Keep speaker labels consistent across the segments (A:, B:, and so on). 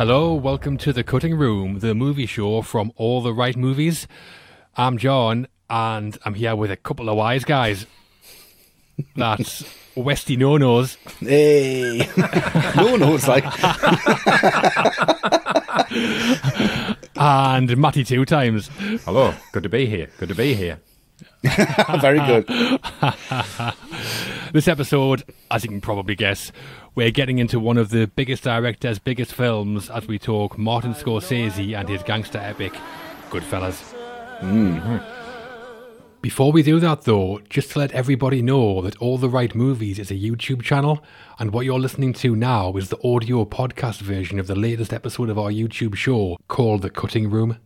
A: Hello, welcome to The Cutting Room, the movie show from all the right movies. I'm John, and I'm here with a couple of wise guys. That's Westy No Nos
B: Hey, no one knows like
A: and Matty Two Times.
C: Hello, good to be here. Good to be here.
B: very good.
A: This episode, as you can probably guess, we're getting into one of the biggest directors' biggest films as we talk Martin Scorsese and his gangster epic, Goodfellas. Mm-hmm. Before we do that, though, just to let everybody know that All the Right Movies is a YouTube channel, and what you're listening to now is the audio podcast version of the latest episode of our YouTube show called The Cutting Room.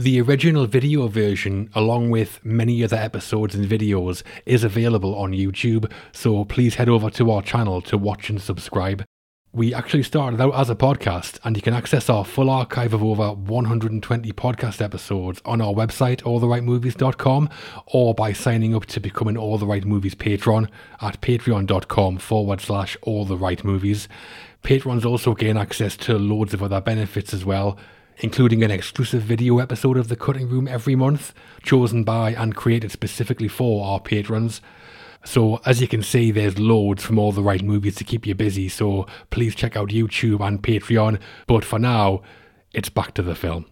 A: The original video version, along with many other episodes and videos, is available on YouTube, so please head over to our channel to watch and subscribe. We actually started out as a podcast, and you can access our full archive of over 120 podcast episodes on our website, alltherightmovies.com, or by signing up to become an All the Right Movies patron at patreon.com forward slash all the right movies. Patrons also gain access to loads of other benefits as well, including an exclusive video episode of The Cutting Room every month, chosen by and created specifically for our patrons. So, as you can see, there's loads from all the right movies to keep you busy, so please check out YouTube and Patreon. But for now, it's back to the film.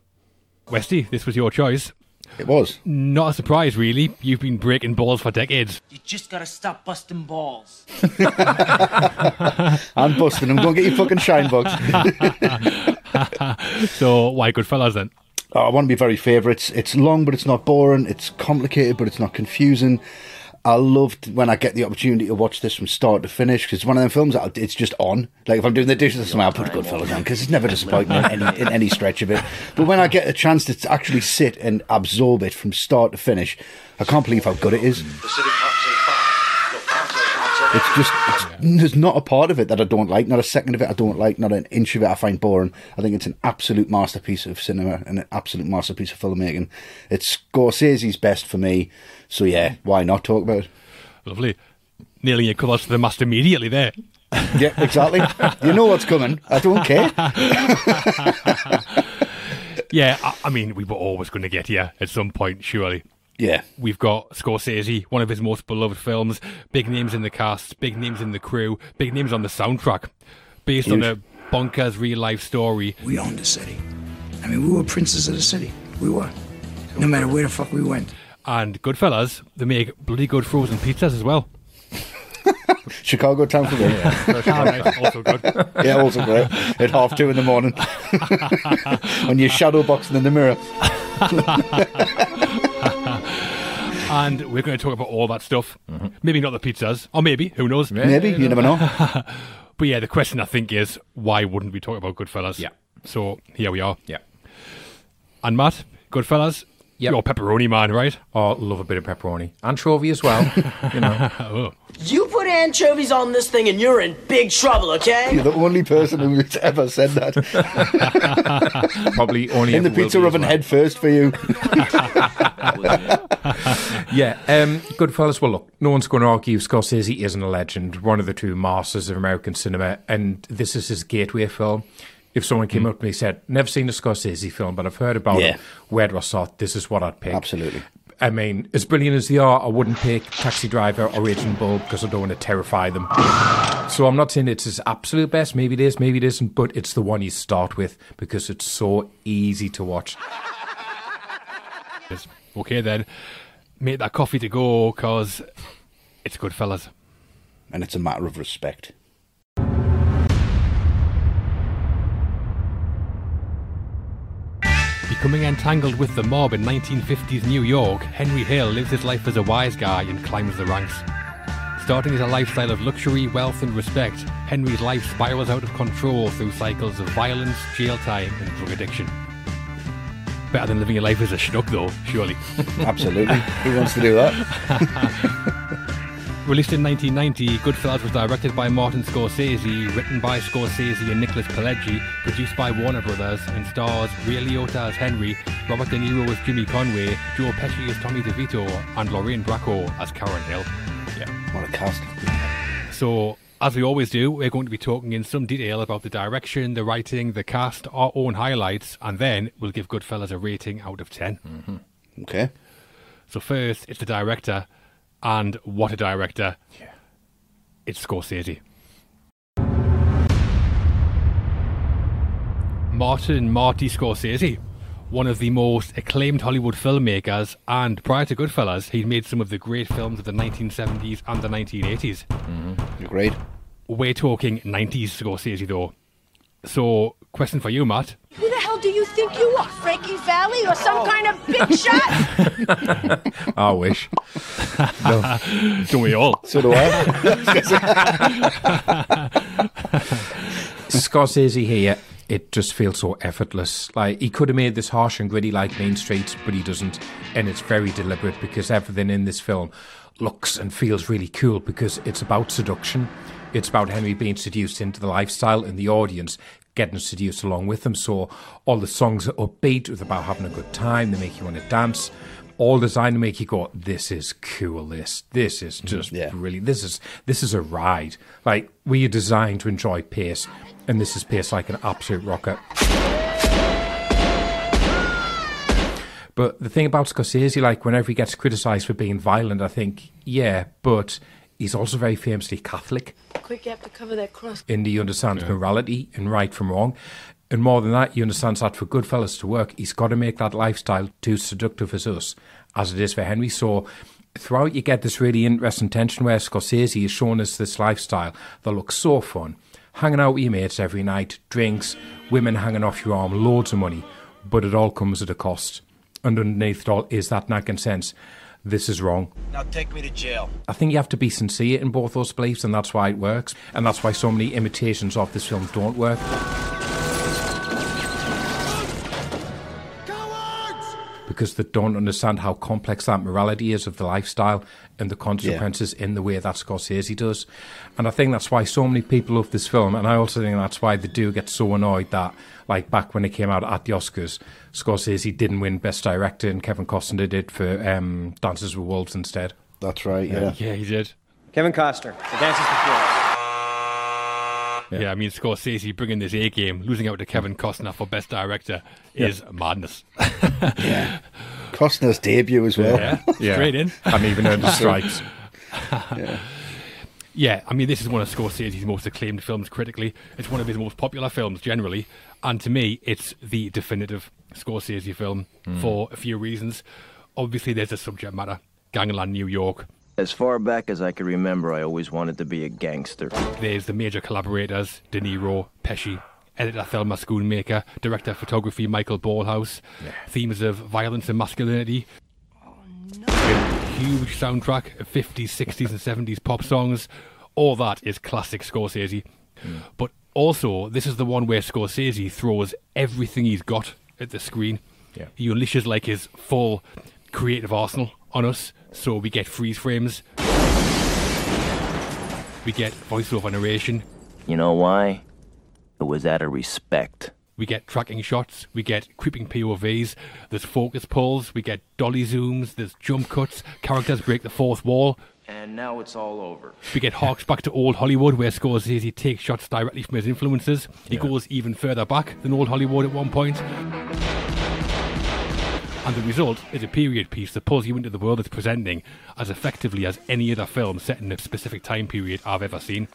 A: Westy, this was your choice.
B: It was.
A: Not a surprise, really. You've been breaking balls for decades.
D: You just gotta stop busting balls.
B: I'm busting. I'm going to get your fucking shine box.
A: So, why Goodfellas then?
B: Oh, I want to be very fair. It's it's long, but it's not boring. It's complicated, but it's not confusing. I loved when I get the opportunity to watch this from start to finish because it's one of them films that it's just on. Like if I'm doing the dishes or something, I'll put Goodfellas on because it's never disappointing in any, in any stretch of it. But when I get a chance to actually sit and absorb it from start to finish, I can't believe how good it is. It's just, it's, there's not a part of it that I don't like, not a second of it I don't like, not an inch of it I find boring. I think it's an absolute masterpiece of cinema and an absolute masterpiece of filmmaking. It's Scorsese's best for me, so yeah, why not talk about it?
A: Lovely. Nailing your colours to the mast immediately there.
B: Yeah, exactly. you know what's coming. I don't care.
A: Yeah, I, I mean, we were always going to get here at some point, surely.
B: Yeah,
A: We've got Scorsese, one of his most beloved films, big names in the cast, big names in the crew, big names on the soundtrack, based on a
B: Huge.
A: bonkers real life story.
E: We owned the city. I mean, we were princes of the city. We were. No matter where the fuck we went.
A: And Goodfellas, they make bloody good frozen pizzas as well.
B: Chicago town for me.
A: Ah, nice, also good.
B: Yeah, also great. At half two in the morning, when you're shadow boxing in the mirror.
A: And we're going to talk about all that stuff. Mm-hmm. Maybe not the pizzas, or maybe, who knows?
B: Maybe you never know.
A: But yeah, the question I think is, why wouldn't we talk about Goodfellas?
C: Yeah.
A: So here we are.
C: Yeah.
A: And Matt, Goodfellas,
C: Yep.
A: you're pepperoni man, right?
C: Oh, love a bit of pepperoni. Anchovy as well. you know.
A: Oh.
D: You put anchovies on this thing and you're in big trouble, okay?
B: You're the only person who's ever said that.
C: Probably only
B: In the pizza
C: be as
B: oven
C: well.
B: head first for you.
C: Yeah, um, Goodfellas. Well, look, no one's going to argue Scorsese isn't a legend, one of the two masters of American cinema, and this is his gateway film. If someone came hmm. up to me and said, "Never seen a Scorsese film, but I've heard about
B: Yeah.
C: it. Where do I start? This is what I'd pick."
B: Absolutely.
C: I mean, as brilliant as they are, I wouldn't pick Taxi Driver or Raging Bull because I don't want to terrify them. So I'm not saying it's his absolute best. Maybe it is, maybe it isn't, but it's the one you start with because it's so easy to watch.
A: Okay then, make that coffee to go, cause it's good, fellas.
B: And it's a matter of respect.
A: Becoming entangled with the mob in 1950s New York, Henry Hill lives his life as a wise guy and climbs the ranks. Starting as a lifestyle of luxury, wealth, and respect, Henry's life spirals out of control through cycles of violence, jail time, and drug addiction. Better than living your life as a schnook, though, surely.
B: Absolutely. Who wants to do that?
A: Released in 1990, Goodfellas was directed by Martin Scorsese, written by Scorsese and Nicholas Pileggi, produced by Warner Brothers, and stars Ray Liotta as Henry, Robert De Niro as Jimmy Conway, Joe Pesci as Tommy DeVito, and Lorraine Bracco as Karen Hill. Yeah.
B: What a cast.
A: So, As we always do, we're going to be talking in some detail about the direction, the writing, the cast, our own highlights, and then we'll give Goodfellas a rating out of 10. Mm-hmm.
B: Okay.
A: So, first, it's the director, and what a director. Yeah. It's Scorsese. Martin Marty Scorsese, one of the most acclaimed Hollywood filmmakers, and prior to Goodfellas, he'd made some of the great films of the 1970s and the 1980s.
B: Mm-hmm. Great.
A: We're talking 90s Scorsese, though. So, question for you, Matt.
F: Who the hell do you think you are? Frankie Valli or some kind of big shot?
C: I wish.
A: Don't we all?
B: So do I.
C: Scorsese here, it just feels so effortless. Like he could have made this harsh and gritty like Main Street, but he doesn't, and it's very deliberate because everything in this film looks and feels really cool because it's about seduction. It's about Henry being seduced into the lifestyle and the audience getting seduced along with them. So all the songs are upbeat, it's about having a good time. They make you want to dance. All designed to make you go, "This is cool. This, this is mm-hmm. just
B: Yeah.
C: brilliant. This is this is a ride. Like we are designed to enjoy pace, and this is pace like an absolute rocket." But the thing about Scorsese, like whenever he gets criticised for being violent, I think, yeah, but he's also very famously Catholic,
F: Quick, you have to cover that cross.
C: and he understands morality and right from wrong. And more than that, he understands that for good Goodfellas to work, he's got to make that lifestyle too seductive as us, as it is for Henry. So throughout, you get this really interesting tension where Scorsese is showing us this lifestyle that looks so fun. Hanging out with your mates every night, drinks, women hanging off your arm, loads of money, but it all comes at a cost. And underneath it all is that nagging sense this is wrong.
G: Now take me to jail.
C: I think you have to be sincere in both those beliefs, and that's why it works. And that's why so many imitations of this film don't work. Because they don't understand how complex that morality is of the lifestyle and the consequences in the way that Scorsese does. And I think that's why so many people love this film. And I also think that's why they do get so annoyed that, like back when it came out at the Oscars, Scorsese didn't win Best Director and Kevin Costner did for um, Dances with Wolves instead.
B: That's right. Yeah.
A: Yeah, he did.
G: Kevin Costner, The Dances with Wolves.
A: Yeah. yeah. I mean, Scorsese bringing this A game, losing out to Kevin Costner for Best Director is madness. Yeah.
B: Costner's debut as well.
A: Yeah, straight in.
C: And even earned the stripes.
A: Yeah, I mean, this is one of Scorsese's most acclaimed films critically. It's one of his most popular films generally. And to me, it's the definitive Scorsese film hmm. for a few reasons. Obviously, there's the subject matter Gangland, New York.
H: As far back as I can remember, I always wanted to be a gangster.
A: There's the major collaborators De Niro, Pesci, editor Thelma Schoonmaker, director of photography Michael Ballhaus, themes of violence and masculinity. Oh, Huge soundtrack of 50s, 60s, and 70s pop songs. All that is classic Scorsese. Hmm. But also, this is the one where Scorsese throws everything he's got at the screen.
C: Yeah.
A: He unleashes like his full creative arsenal on us. So we get freeze frames, we get voiceover narration,
H: You know why? It was out of respect.
A: We get tracking shots, we get creeping POVs, there's focus pulls, we get dolly zooms, there's jump cuts, characters break the fourth wall.
H: And now it's all over.
A: We get harks back to old Hollywood where Scorsese takes shots directly from his influences. He goes even further back than old Hollywood at one point. And the result is a period piece that pulls you into the world it's presenting as effectively as any other film set in a specific time period I've ever seen.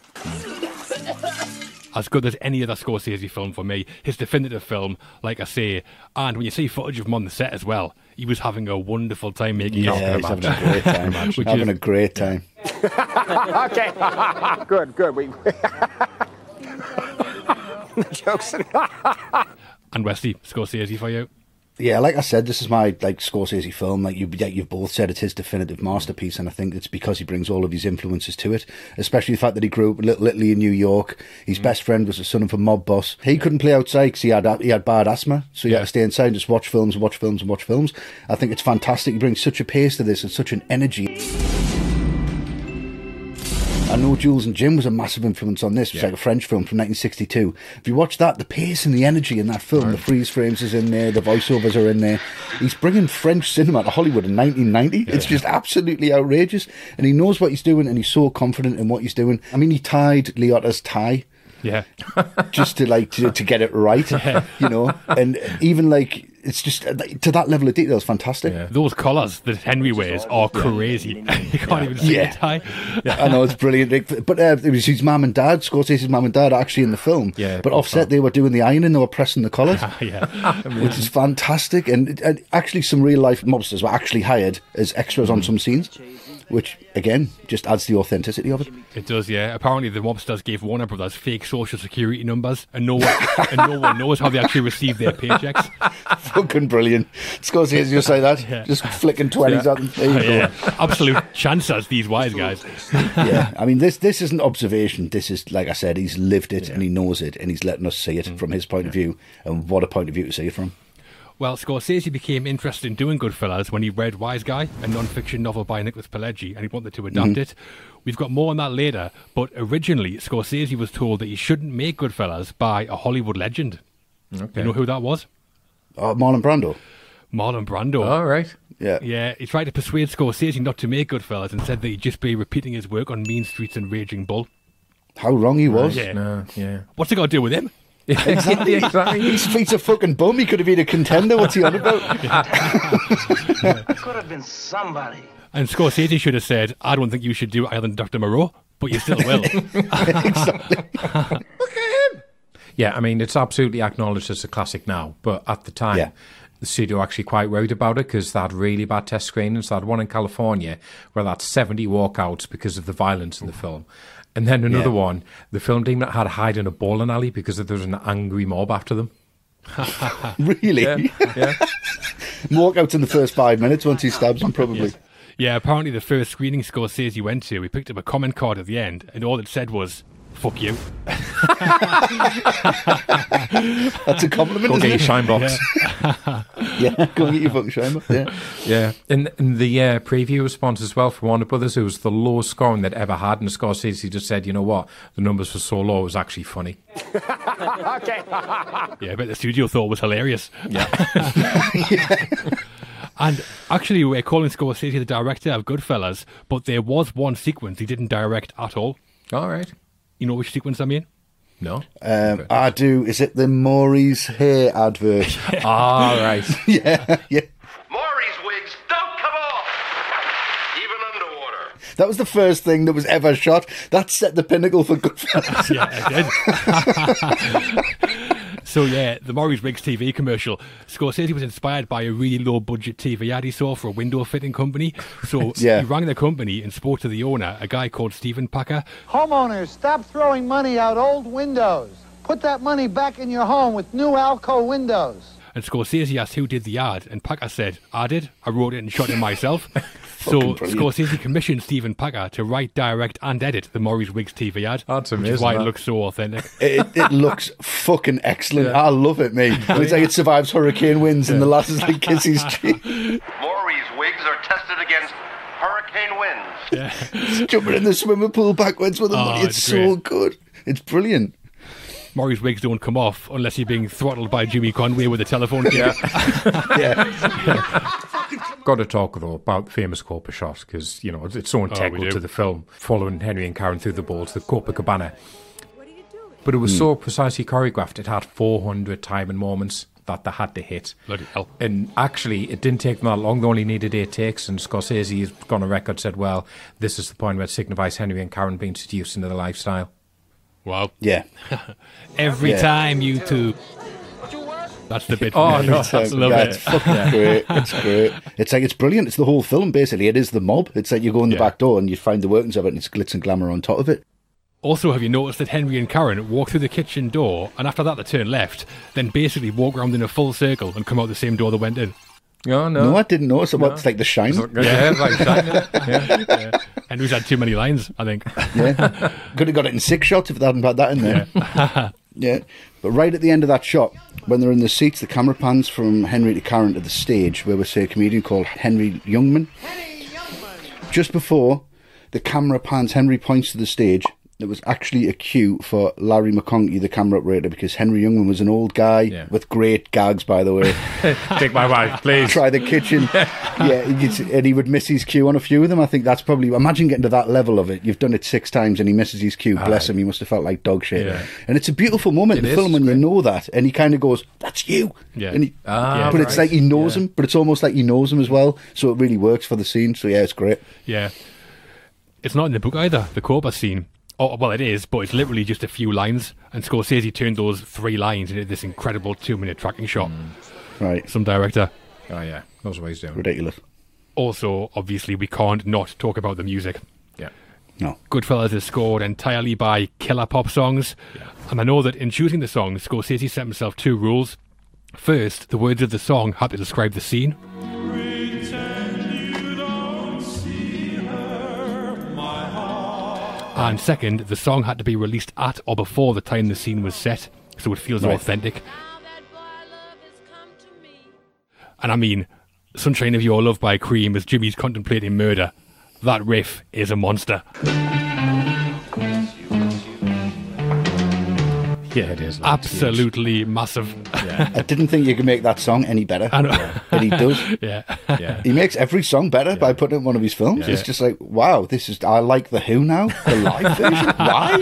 A: As good as any other Scorsese film for me. His definitive film, like I say. And when you see footage of him on the set as well, he was having a wonderful time making it.
B: Yeah, he's having a great time.
A: Which
B: having
A: is-
B: a great time.
G: okay. good, good. We. Jokes.
A: And Wesley, Scorsese for you.
B: Yeah, like I said, this is my like Scorsese film. Like you, like you've both said, it's his definitive masterpiece, and I think it's because he brings all of his influences to it. Especially the fact that he grew up Italy in New York. His mm. best friend was the son of a mob boss. He couldn't play outside because he had he had bad asthma, so he had to stay inside and just watch films and watch films and watch films. I think it's fantastic. He brings such a pace to this and such an energy. I know Jules and Jim was a massive influence on this. It's like a French film from 1962. If you watch that, the pace and the energy in that film, the freeze frames is in there, the voiceovers are in there. He's bringing French cinema to Hollywood in 1990. It's just absolutely outrageous. And he knows what he's doing and he's so confident in what he's doing. I mean, he tied Liotta's tie
A: Yeah.
B: just to like to, to get it right, you know. And even like it's just uh, to that level of detail is fantastic.
A: Those collars that Henry wears are crazy. you can't even see
B: Yeah.
A: the tie.
B: I know it's brilliant, but uh, it was his mum and dad. Scorsese's mum and dad are actually in the film.
C: Yeah,
B: but
C: both
B: offset
C: are.
B: they were doing the ironing, they were pressing the collars,
A: yeah.
B: which is fantastic. And, and actually, some real life mobsters were actually hired as extras on some scenes, which again just adds the authenticity of it.
A: It does, yeah. Apparently, the mobsters gave Warner Brothers fake social security numbers, and no one, and no one knows how they actually received their paychecks.
B: Fucking brilliant. It's Scorsese just say that, just flicking twenties at them. There you go.
A: Yeah. Absolute chancers, these wise guys.
B: yeah, I mean this this isn't observation. This is like I said, he's lived it and he knows it, and he's letting us see it mm. from his point of view. And what a point of view to see it from.
A: Well, Scorsese became interested in doing Goodfellas when he read Wise Guy, a non-fiction novel by Nicholas Pileggi, and he wanted to mhm. adapt it. We've got more on that later, but originally Scorsese was told that he shouldn't make Goodfellas by a Hollywood legend.
C: Okay.
A: You know who that was?
B: Oh, Marlon Brando.
A: Marlon Brando.
C: All right.
B: Yeah,
A: Yeah, he tried to persuade Scorsese not to make Goodfellas and said that he'd just be repeating his work on Mean Streets and Raging Bull.
B: how wrong he was.
A: Yeah.
C: No, yeah.
A: What's it got to do with him?
C: exactly. exactly.
B: He's, he's a fucking bum. He could have been a contender. What's he on about?
G: Could have been somebody.
A: And Scorsese should have said, I don't think you should do Island either Dr. Moreau, but you still will. Exactly. Look at him.
C: Yeah, I mean, it's absolutely acknowledged as a classic now, but at the time,
B: Yeah.
C: the studio actually quite worried about it because they had really bad test screenings. They had one in California where they had 70 walkouts because of the violence in the film. And then another
B: Yeah.
C: one, the film team that had to hide in a bowling alley because there was an angry mob after them.
B: really?
C: Yeah.
B: Walk out in the first five minutes once he stabs him, probably.
A: yeah, apparently the first screening Scorsese went to, we picked up a comment card at the end, and all it said was, fuck you.
B: That's a compliment.
C: Go
B: isn't
C: get your shine box.
B: Yeah, go and get your fucking shine box. Yeah.
C: Yeah, In, and the uh, preview response as well from Warner Brothers, it was the lowest scoring they'd ever had, and Scorsese just said, you know what, the numbers were so low, it was actually funny. Okay.
A: yeah, but the studio thought it was hilarious.
C: Yeah.
A: And actually, we're calling Scorsese the director of Goodfellas, but there was one sequence he didn't direct at all.
C: All right.
A: You know which sequence I mean?
C: No?
B: Um, I do. Is it the Morrie's hair advert?
C: All right.
B: yeah, yeah.
I: Morrie's wigs don't come off, even underwater.
B: That was the first thing that was ever shot. That set the pinnacle for Goodfellas.
A: Yeah, it did. so yeah, the Morrie's Wigs TV commercial. Scorsese was inspired by a really low budget TV ad he saw for a window fitting company. So
B: Yeah.
A: he rang the company and spoke to the owner, a guy called Stephen Packer.
J: Homeowners, stop throwing money out old windows. Put that money back in your home with new Alco windows.
A: And Scorsese asked who did the ad, and Packer said, "I did. I wrote it and shot it myself." so
B: Fucking brilliant.
A: Scorsese commissioned Stephen Packer to write, direct, and edit the Morrie's Wigs TV ad.
C: That's
A: Which is
C: amazing,
A: why it looks so authentic.
B: It, it looks fucking excellent. I love it, mate. It's like it survives hurricane winds and the lass is like kisses cheek.
I: Morrie's wigs are tested against hurricane winds.
B: Jumping in the swimming pool backwards with the
A: Oh,
B: money. It's,
A: it's
B: so good. It's brilliant.
A: Morrie's wigs don't come off unless you're being throttled by Jimmy Conway with a telephone cable.
B: Yeah.
C: Got to talk, though, about the famous Copa shot, because, you know, it's so oh, integral
A: do.
C: to the film, following Henry and Karen through the balls, the Copacabana. But it was hmm. so precisely choreographed, it had 400 timing moments that they had to hit.
A: Bloody hell.
C: And actually, it didn't take them that long. They only needed eight takes. And Scorsese has gone on record said, well, this is the point where it signifies Henry and Karen being seduced into the lifestyle.
A: Wow.
B: Yeah.
A: Every
B: Yeah.
A: time you two. That's the bit.
C: Oh,
A: from
C: no,
A: it.
B: So,
A: love
B: yeah,
A: it.
B: It's fucking great. It's great. It's like it's brilliant. It's the whole film basically. It is the mob. It's like you go in the
A: Yeah.
B: back door and you find the workings of it, and it's glitz and glamour on top of it.
A: Also, have you noticed that Henry and Karen walk through the kitchen door, and after that they turn left, then basically walk around in a full circle and come out the same door they went in?
C: Oh, no.
B: No, I didn't notice. What it's like the shine.
C: Yeah, it's like that, yeah.
A: Yeah. Henry's had too many lines, I think.
B: Yeah. Could have got it in six shots if they hadn't had that in there. Yeah. But right at the end of that shot, when they're in the seats, the camera pans from Henry to Karen to the stage where we see a comedian called Henny Youngman. Henny Youngman. Just before the camera pans. Henry points to the stage. It was actually a cue for Larry McConkey, the camera operator, because Henny Youngman was an old guy
C: Yeah.
B: with great gags, by the way.
C: Take my wife, please.
B: Try the kitchen. yeah, and he would miss his cue on a few of them. I think that's probably. Imagine getting to that level of it. You've done it six times and he misses his cue. Bless him. He must have felt like dog shit.
C: Yeah.
B: And it's a beautiful moment in the
C: is,
B: film when you know that, and he kind of goes, "That's you."
A: Yeah.
B: And he,
C: Ah,
B: but it's like he knows
C: Yeah.
B: him, but it's almost like he knows him as well. So it really works for the scene. So yeah, it's great.
A: Yeah. It's not in the book either, the Copa scene. Oh, well, it is, but it's literally just a few lines. And Scorsese turned those three lines into this incredible two minute tracking shot. Mm.
B: Right.
A: Some director.
C: Oh yeah, knows what he's doing.
B: Ridiculous.
A: Also, obviously, we can't not talk about the music.
C: Yeah.
B: No.
A: Goodfellas is scored entirely by killer pop songs. And I know that in choosing the songs, Scorsese set himself two rules. First, the words of the song had to describe the scene. Uh, and second, the song had to be released at or before the time the scene was set, so it feels
B: Right.
A: authentic. And I mean, Sunshine of Your Love by Cream as Jimmy's contemplating murder. That riff is a monster.
C: Yeah, it is. like, it's huge.
A: Absolutely massive.
B: I didn't think you could make that song any better.
A: I know.
B: And he does.
A: yeah.
C: Yeah.
B: He makes every song better by putting it in one of his films. It's just like, wow, this is. I like the Who now, the live version. Why?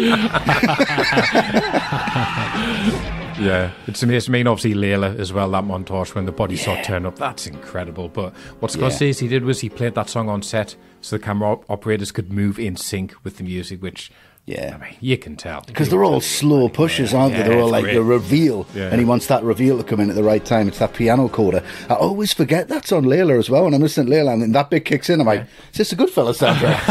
C: Yeah, it's amazing. I mean, obviously Layla as well. That montage when the body sort turn up, that's incredible. But what Scott
B: Yeah.
C: Scorsese did was he played that song on set so the camera op- operators could move in sync with the music, which
B: Yeah.
C: I mean, you can tell
B: Because they're all slow pushes, aren't they?
C: Yeah,
B: They're all like
C: great.
B: the reveal,
C: Yeah.
B: and he wants that reveal to come in at the right time. It's that piano coda. I always forget that's on Layla as well. When I'm listening to Layla, and then that bit kicks in, I'm like, "Is this a Goodfellas soundtrack?"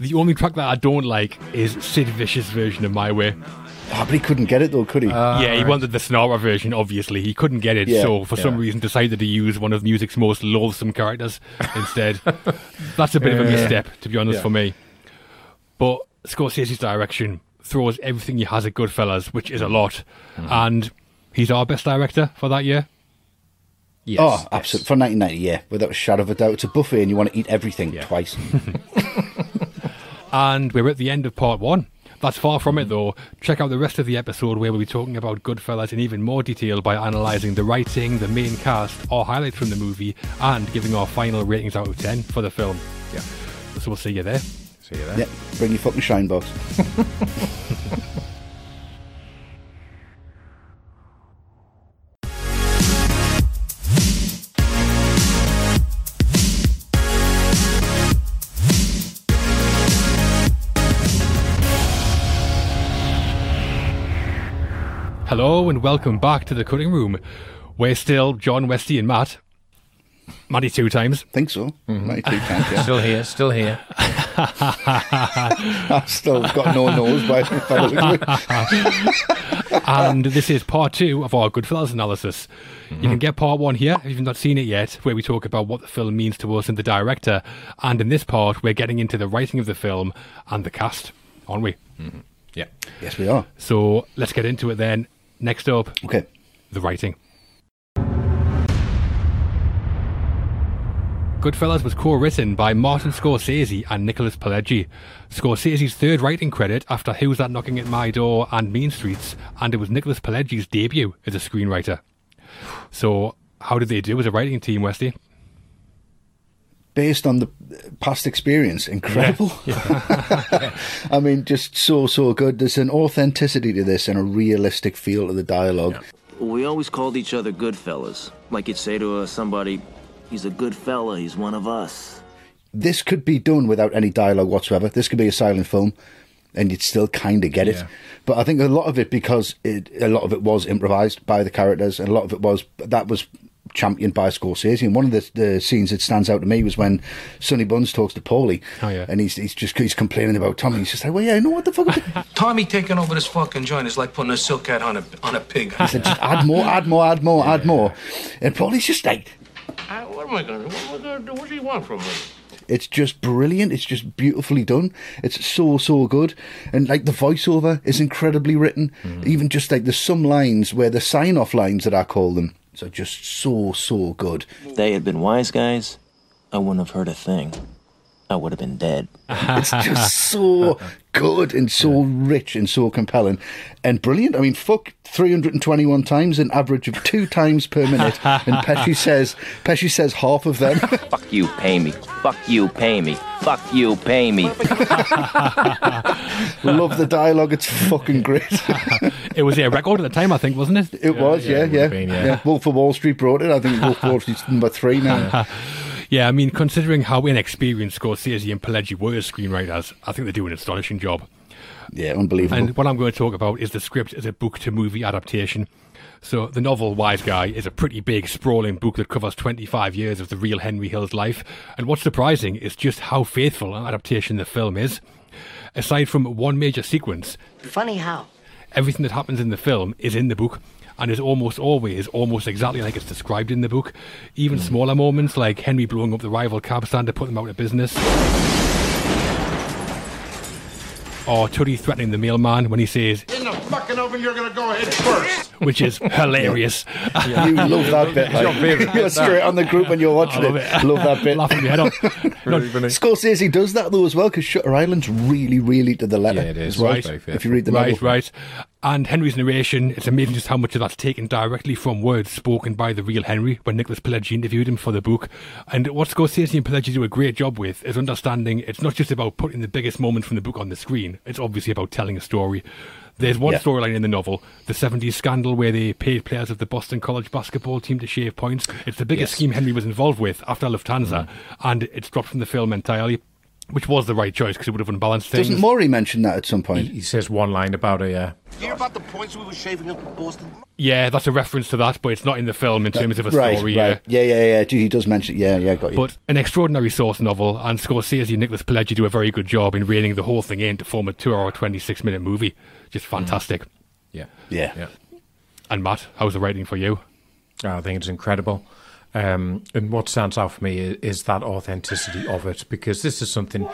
A: The only track that I don't like is Sid Vicious' version of My Way.
B: Oh, but he couldn't get it though, could he?
A: yeah, he wanted the Sinatra version, obviously. He couldn't get it,
B: Yeah.
A: so for some reason decided to use one of music's most loathsome characters instead. That's a bit of a misstep, to be honest,
C: Yeah.
A: for me. But Scorsese's direction throws everything he has at Goodfellas, which is a lot.
B: Mm-hmm.
A: And he's our best director for that year.
C: yes,
B: oh,
C: yes.
B: absolutely. For 1990, yeah, without a shadow of a doubt. It's a buffet, and you want to eat everything
C: Yeah.
B: twice.
A: And we're at the end of part one. That's far from it, though. Check out the rest of the episode where we'll be talking about Goodfellas in even more detail by analysing the writing, the main cast, our highlights from the movie, and giving our final ratings out of 10 for the film.
C: Yeah.
A: So we'll see you there.
C: See you there.
B: yeah, bring your fucking shine box.
A: Hello and welcome back to the cutting room. We're still John, Westy, and Matt. Matty two times.
B: think so. Mm-hmm. Might two times, yeah.
C: Still here, still here.
B: I've still got no nose by by the look
A: and this is part two of our Goodfellas analysis. You can mm-hmm. get part one here if you've not seen it yet, where we talk about what the film means to us and the director. And in this part, we're getting into the writing of the film and the cast, aren't we? Mm-hmm.
C: Yeah.
B: Yes, we are.
A: So let's get into it then. Next up,
B: Okay.
A: the writing. Goodfellas was co-written by Martin Scorsese and Nicholas Pileggi. Scorsese's third writing credit after Who's That Knocking at My Door and Mean Streets, and it was Nicholas Pileggi's debut as a screenwriter. So, how did they do as a writing team, Westy?
B: Based on the past experience, incredible. I mean, just so so good. There's an authenticity to this and a realistic feel to the dialogue.
H: We always called each other good fellas. Like you'd say to uh, somebody, he's a good fella, he's one of us.
B: This could be done without any dialogue whatsoever. This could be a silent film, and you'd still kind of get it.
C: Yeah.
B: But I think a lot of it because it, a lot of it was improvised by the characters, and a lot of it was that was championed by Scorsese. And one of the, the scenes that stands out to me was when Sonny Bunz talks to Paulie,
A: Oh, yeah.
B: and he's he's just he's complaining about Tommy. He's just like, well, yeah, I know what the fuck.
K: Tommy taking over this fucking joint is like putting a silk hat on a on a pig.
B: He said, just add more, add more, add more, add more. And Paulie's just like,
K: I- what am I gonna? What am I gonna do? What do you want from me?
B: it's just brilliant. It's just beautifully done. It's so, so good. And like the voiceover is incredibly written. Mm-hmm. Even just like there's some lines where the sign off lines that I call them are just so, so good.
H: They had been wise guys I wouldn't have heard a thing. I would have been dead.
B: It's just so good and so rich and so compelling and brilliant. I mean, fuck, 321 times, an average of two times per minute. And Pesci says, Pesci says half of them.
H: Fuck you, pay me. Fuck you, pay me. Fuck you, pay me.
B: Love the dialogue. It's fucking great.
A: it was a record at the time, I think, wasn't it?
B: It was, yeah,
A: it would
B: yeah.
A: have been, yeah.
B: Wolf of Wall Street brought it. I think Wolf of Wall Street's number three now.
A: Yeah, I mean, considering how inexperienced Scorsese and Pileggi were as screenwriters, I think they do an astonishing job.
B: Yeah, unbelievable.
A: And what I'm going to talk about is the script as a book to movie adaptation. So, the novel Wise Guy is a pretty big, sprawling book that covers 25 years of the real Henry Hill's life. And what's surprising is just how faithful an adaptation the film is. Aside from one major sequence,
F: Funny how.
A: everything that happens in the film is in the book and is almost always almost exactly like it's described in the book. Even smaller moments like Henry blowing up the rival cab stand to put them out of business. Or Tuddy threatening the mailman when he says,
I: fucking oven, you're gonna go ahead first.
A: which is hilarious.
B: You love that bit.
A: It's your favourite
B: you're
A: bit,
B: straight on the group when you're watching
A: I
B: it.
A: love
B: Love, that bit.
A: Laughing my head off. No,
B: Scorsese does that though as well because Shutter Island's really, really to the letter.
C: Yeah, it is.
B: As well,
C: Right.
B: If you read the
A: right,
B: novel.
A: right. And Henry's narration, it's amazing just how much of that's taken directly from words spoken by the real Henry when Nicholas Pileggi interviewed him for the book. And what Scorsese and Pileggi do a great job with is understanding it's not just about putting the biggest moment from the book on the screen, it's obviously about telling a story. There's one
B: Yeah.
A: storyline in the novel, the 70s scandal where they paid players of the Boston College basketball team to shave points. It's the biggest
C: Yes.
A: scheme Henry was involved with after Lufthansa, and it's dropped from the film entirely, which was the right choice because it would have unbalanced things.
B: Doesn't Morrie mention that at some point?
C: He says one line about a. Uh,
I: You hear about the points we were shaving up in Boston?
A: Yeah, that's a reference to that, but it's not in the film in terms of a
B: right,
A: story.
B: right. Yeah, yeah, yeah. He does mention. It, yeah, yeah. Got you.
A: But an extraordinary source novel, and Scorsese and Nicholas Pileggi do a very good job in reining the whole thing in to form a two-hour, twenty-six-minute movie. Just fantastic.
C: yeah.
B: yeah.
C: Yeah.
A: And Matt, how's the writing for you?
C: I think it's incredible. Um, and what stands out for me is, is that authenticity of it, because this is something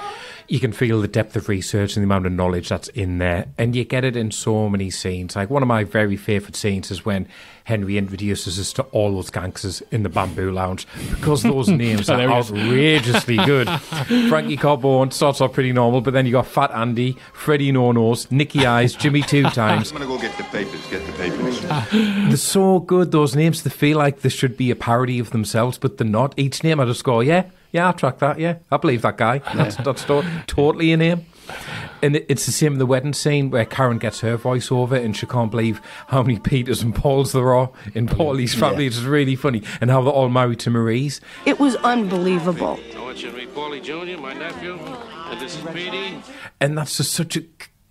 C: you can feel the depth of research and the amount of knowledge that's in there, and you get it in so many scenes. Like one of my very favourite scenes is when Henry introduces us to all those gangsters in the Bamboo Lounge, because those names are outrageously good. Frankie Carbone starts off pretty normal, but then you got Fat Andy, Freddie No Nose, Nicky Eyes, Jimmy Two Times.
I: I'm gonna go get the papers. Get the papers.
C: They're so good, those names. They feel like they should be a parody of themselves, but they're not. Each name I just go, yeah, yeah, I'll track that, yeah. I believe that guy. That's, that's to- totally in name. And it's the same in the wedding scene where Karen gets her voiceover and she can't believe how many Peters and Pauls there are in mm. Paulie's family. It's really funny. And how they're all married to Marie's.
F: It was unbelievable.
K: Oh, it's Henry Paulie Jr., my nephew, and this is Petey.
C: And that's just such a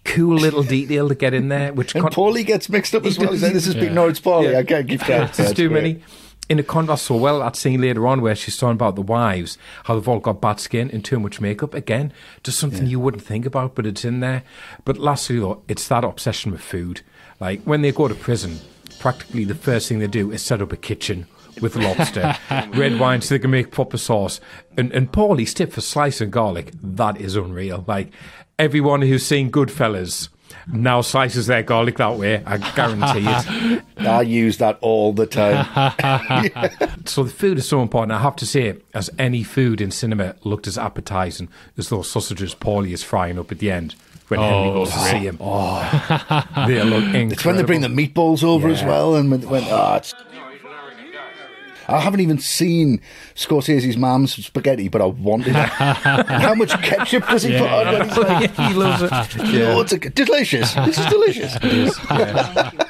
C: cool little detail to get in there. Which
B: And
C: con-
B: Paulie gets mixed up as well. He's like, this is Big Norwich Paulie. I can't give that.
C: It's just too many. In a contrast so well, that scene later on where she's talking about the wives, how they've all got bad skin and too much makeup. Again, just something you wouldn't think about, but it's in there. But lastly, though, it's that obsession with food. Like when they go to prison, practically the first thing they do is set up a kitchen with lobster, red wine so they can make proper sauce. And, and Paulie's tip for slicing garlic, that is unreal. Like everyone who's seen Goodfellas now slices their garlic that way, I guarantee it.
B: I use that all the time.
C: So the food is so important. I have to say, as any food in cinema looked as appetising as those sausages Paulie is frying up at the end when Henry oh, goes to see him. Oh, they look incredible.
B: It's when they bring the meatballs over as well, and when, when oh, it's. I haven't even seen Scorsese's mum's spaghetti, but I wanted it. How much ketchup does he put on? when he's like,
C: he loves it.
B: Oh, it's a, delicious. This is delicious.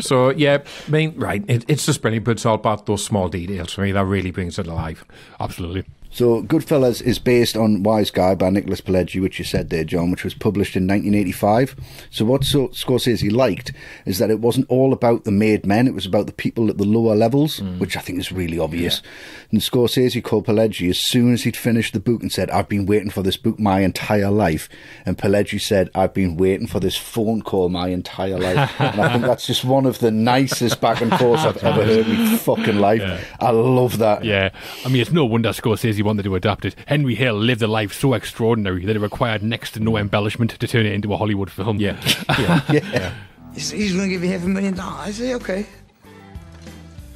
C: So yeah, I mean, right, it, it's just brilliant, but it's all about those small details for me that really brings it alive.
A: Absolutely.
B: So, Goodfellas is based on Wise Guy by Nicholas Pileggi, which you said there, John, which was published in 1985. So, what so- Scorsese liked is that it wasn't all about the made men, it was about the people at the lower levels, mm. which I think is really obvious. And Scorsese called Pileggi as soon as he'd finished the book and said, I've been waiting for this book my entire life. And Pileggi said, I've been waiting for this phone call my entire life. and I think that's just one of the nicest back and forths I've ever heard in my fucking life. I love that.
A: Yeah, I mean, it's no wonder Scorsese wanted to adapt it. Henry Hill lived a life so extraordinary that it required next to no mm. embellishment to turn it into a Hollywood film.
C: Yeah,
B: yeah.
E: He said, he's going to give you half a million dollars. I say, okay.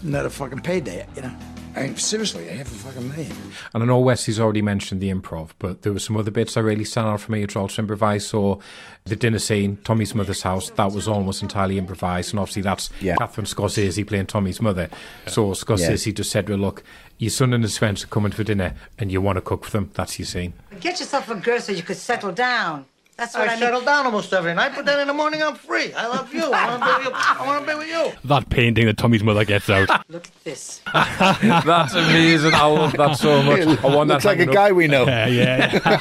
E: Another fucking payday, you know. I mean, seriously, I have a fucking name.
C: And I know Wesley's already mentioned the improv, but there were some other bits that really stand out for me. It's also improvised. So the dinner scene, Tommy's mother's house, that was almost entirely improvised. And obviously that's
B: Yeah.
C: Catherine Scorsese playing Tommy's mother. So Scorsese just said to her, look, your son and his friends are coming for dinner and you want to cook for them. That's your scene.
L: Get yourself a girl so you could settle down. That's what I,
M: I
L: mean.
M: settle down almost every night, but then in the morning I'm free. I love you. I want to be with you. I want to be with you.
A: That painting that Tommy's mother gets out.
L: Look at this.
C: That's amazing. I love that so much. I want that
B: Looks like a
C: up.
B: guy we know.
A: Yeah, yeah.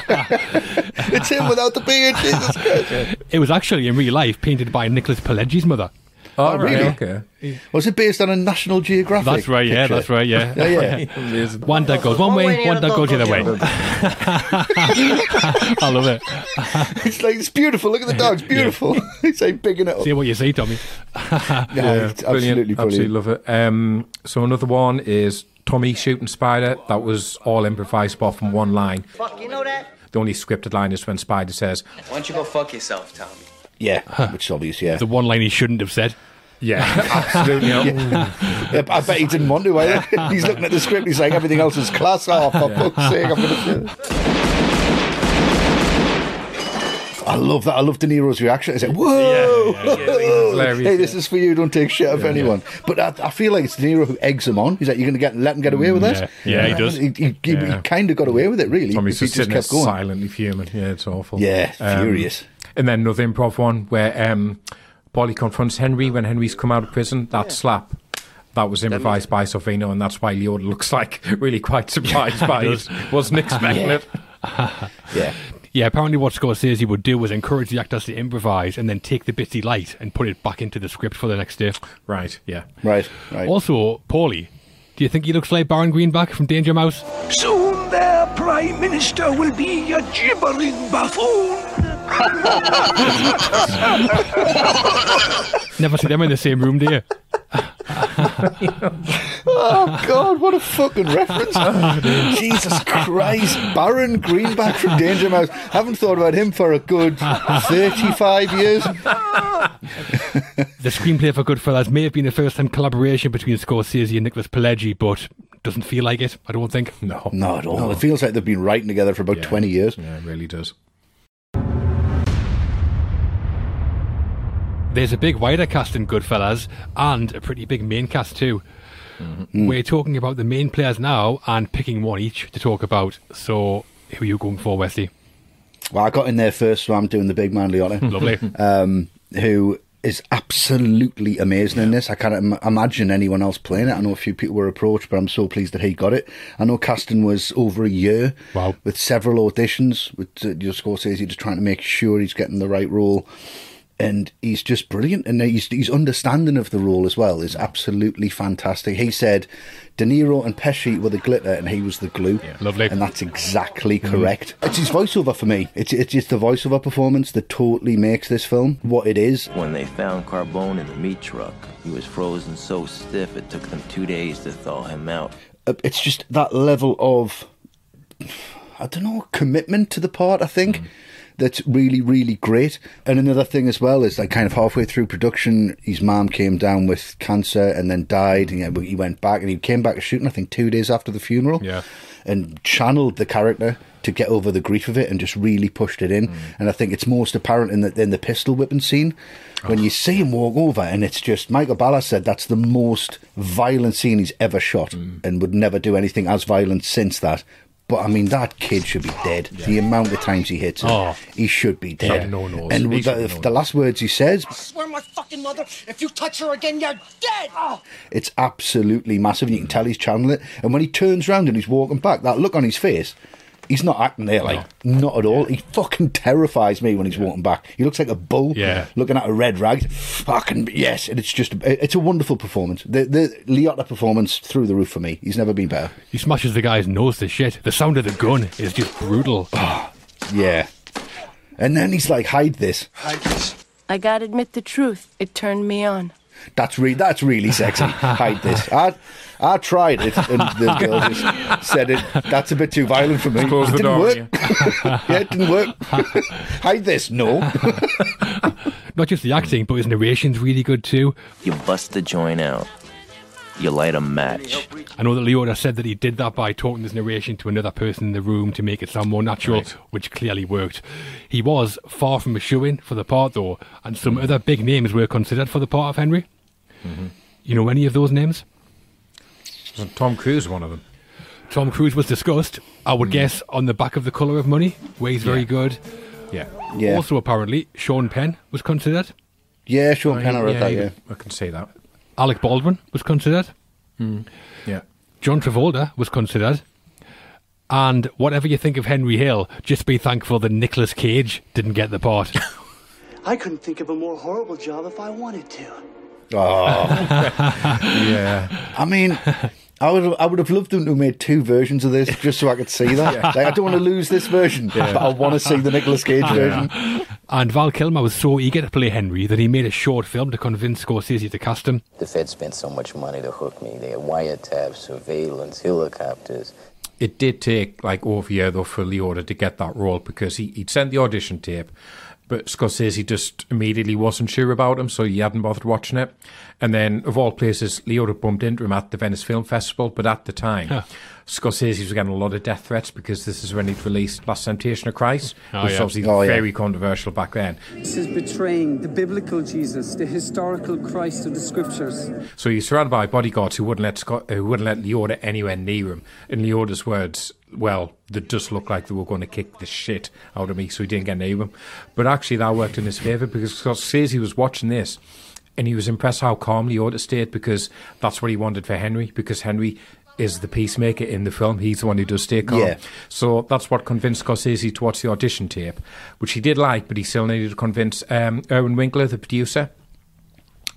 B: it's him without the beard. Jesus Christ.
A: it was actually in real life painted by Nicholas Pileggi's mother.
C: Oh,
B: really?
C: right, okay.
B: Was it based on a National Geographic?
A: That's right, yeah,
B: picture?
A: that's right, yeah.
B: Yeah, yeah.
A: One dog goes one way, one dog goes the other way. I love it.
B: it's like it's beautiful. Look at the dogs, beautiful. it's like bigging it up.
A: See what you see, Tommy.
B: Yeah, it's absolutely brilliant.
C: Absolutely love it. Um, so another one is Tommy shooting Spider. That was all improvised apart from one line.
L: Fuck, you know that?
C: The only scripted line is when Spider says,
N: Why don't you go fuck yourself, Tommy?
B: Yeah, which is obvious. Yeah,
A: The one line he shouldn't have said.
C: "Yeah, absolutely."
B: Yeah, I bet he didn't want to either. He's looking at the script. He's like, everything else is class. Oh, for fuck's sake, I'm going to. I love that. I love De Niro's reaction. He's like, "Whoa,
C: hilarious,
B: hey, this is for you. Don't take shit of anyone." But I, I feel like it's De Niro who eggs him on. He's like, "You're going to get let him get away with
A: this."
B: it."
A: yeah. Yeah, he does.
B: He, he, he,
C: Yeah.
B: kind of got away with it, really.
C: Tommy's
B: if he
C: just sitting there
B: kept going.
C: silently fuming. Yeah, it's awful.
B: Yeah,
C: Um,
B: furious.
C: And then another improv one where um, Paulie confronts Henry when Henry's come out of prison. That slap. That was improvised by Sorvino, and that's why Liotta looks like really quite surprised by it. Wasn't expecting
B: Yeah.
C: it.
B: Yeah.
A: Yeah, apparently what Scorsese would do was encourage the actors to improvise and then take the bits he liked and put it back into the script for the next day.
C: Right, yeah.
B: Right, right.
A: Also, Paulie, do you think he looks like Baron Greenback from Danger Mouse?
O: Soon their Prime Minister will be a gibbering buffoon.
A: Never see them in the same room, do you?
B: Oh God, what a fucking reference! Oh, Jesus Christ, Baron Greenback from Danger Mouse. Haven't thought about him for a good thirty-five years.
A: The screenplay for Goodfellas may have been the first-time collaboration between Scorsese and Nicholas Pileggi, but doesn't feel like it, I don't think.
C: No.
B: Not at all. It feels like they've been writing together for about twenty years.
C: Yeah, it really does.
A: There's a big wider cast in Goodfellas and a pretty big main cast too. We're talking about the main players now and picking one each to talk about. So, who are you going for, Wesley?
B: Well, I got in there first, so I'm doing the big man Liotta.
A: Lovely.
B: um, who is absolutely amazing in this. I can't Im- imagine anyone else playing it. I know a few people were approached, but I'm so pleased that he got it. I know casting was over a year
A: Wow.
B: with several auditions, with uh, your Scorsese just trying to make sure he's getting the right role. And he's just brilliant, and he's, his understanding of the role as well is absolutely fantastic. He said De Niro and Pesci were the glitter, and he was the glue.
A: Lovely.
B: and that's exactly correct. It's his voiceover for me. It's it's just the voiceover performance that totally makes this film what it is.
H: When they found Carbone in the meat truck, he was frozen so stiff it took them two days to thaw him out.
B: Uh, It's just that level of I don't know commitment to the part. I think. That's really, really great. And another thing as well is like kind of halfway through production, his mom came down with cancer and then died. And yeah, he went back and he came back shooting, I think, two days after the funeral.
A: Yeah.
B: and channeled the character to get over the grief of it and just really pushed it in. Mm. And I think it's most apparent in the in the pistol whipping scene when you see him walk over, and it's just Michael Ballhaus said that's the most violent scene he's ever shot, mm. and would never do anything as violent since that. But I mean, that kid should be dead. The amount of times he hits him,
A: Oh.
B: he should be dead.
C: No.
B: And with the, the last words he says,
D: I swear my fucking mother, if you touch her again, you're dead! Ah.
B: it's absolutely massive. And you can tell he's channeling it. And when he turns around and he's walking back, that look on his face, he's not acting there like not at all. He fucking terrifies me when he's walking back. He looks like a bull,
A: Yeah.
B: looking at a red rag. Fucking yes, and it's just it's a wonderful performance. The the Liotta performance through the roof for me. He's never been better.
A: He smashes the guy's nose to shit. The sound of the gun is just brutal.
B: Yeah. And then he's like, hide this. hide this.
P: I gotta admit the truth. It turned me on.
B: That's re- that's really sexy. Hide this. I I tried it, and the girl just said it. That's a bit too violent for me.
C: Close
B: it
C: the
B: didn't
C: door,
B: work. yeah, it didn't work. Hide this. No.
A: Not just the acting, but his narration's really good too.
H: You bust the joint out. You light a match.
A: I know that Liotta said that he did that by talking his narration to another person in the room to make it sound more natural,
C: Right.
A: which clearly worked. He was far from a shoe-in for the part, though, and some mm. other big names were considered for the part of Henry. Mm-hmm. You know any of those names?
C: Wasn't Tom Cruise one of them?
A: Tom Cruise was discussed, I would mm. guess, on the back of The Colour of Money, where he's very
C: Yeah.
A: good.
C: Yeah.
B: Yeah.
A: Also, apparently, Sean Penn was considered.
B: Yeah, Sean Penn, I read that, yeah.
C: I can say that.
A: Alec Baldwin was considered. Hmm.
C: Yeah.
A: John Travolta was considered. And whatever you think of Henry Hill, just be thankful that Nicolas Cage didn't get the part.
Q: I couldn't think of a more horrible job if I wanted to.
B: Oh.
C: yeah.
B: I mean, I would I would have loved them to have made two versions of this just so I could see that.
A: Yeah.
B: Like, I don't want to lose this version,
A: Yeah.
B: but I want to see the Nicolas Cage version.
A: And Val Kilmer was so eager to play Henry that he made a short film to convince Scorsese to cast him.
R: The Fed spent so much money to hook me. They had wiretaps, surveillance, helicopters.
C: It did take like over a year though for Liotta to get that role because he, he'd sent the audition tape, but Scorsese just immediately wasn't sure about him, so he hadn't bothered watching it. And then, of all places, Liotta bumped into him at the Venice Film Festival, but at the time,
A: Huh.
C: Scorsese was getting a lot of death threats because this is when he'd released Last Temptation of Christ,
A: Oh,
C: which
A: yeah.
C: was obviously
B: Oh, yeah.
C: very controversial back then.
S: This is betraying the biblical Jesus, the historical Christ of the scriptures.
C: So he's surrounded by bodyguards who wouldn't let Scott, who wouldn't let Liotta anywhere near him. In Liotta's words, well, they just looked like they were going to kick the shit out of me, so he didn't get near him. But actually, that worked in his favour because Scorsese was watching this, and he was impressed how calm Liotta stayed because that's what he wanted for Henry. Because Henry is the peacemaker in the film; he's the one who does stay calm.
B: Yeah.
C: So that's what convinced Scorsese to watch the audition tape, which he did like, but he still needed to convince um, Irwin Winkler, the producer.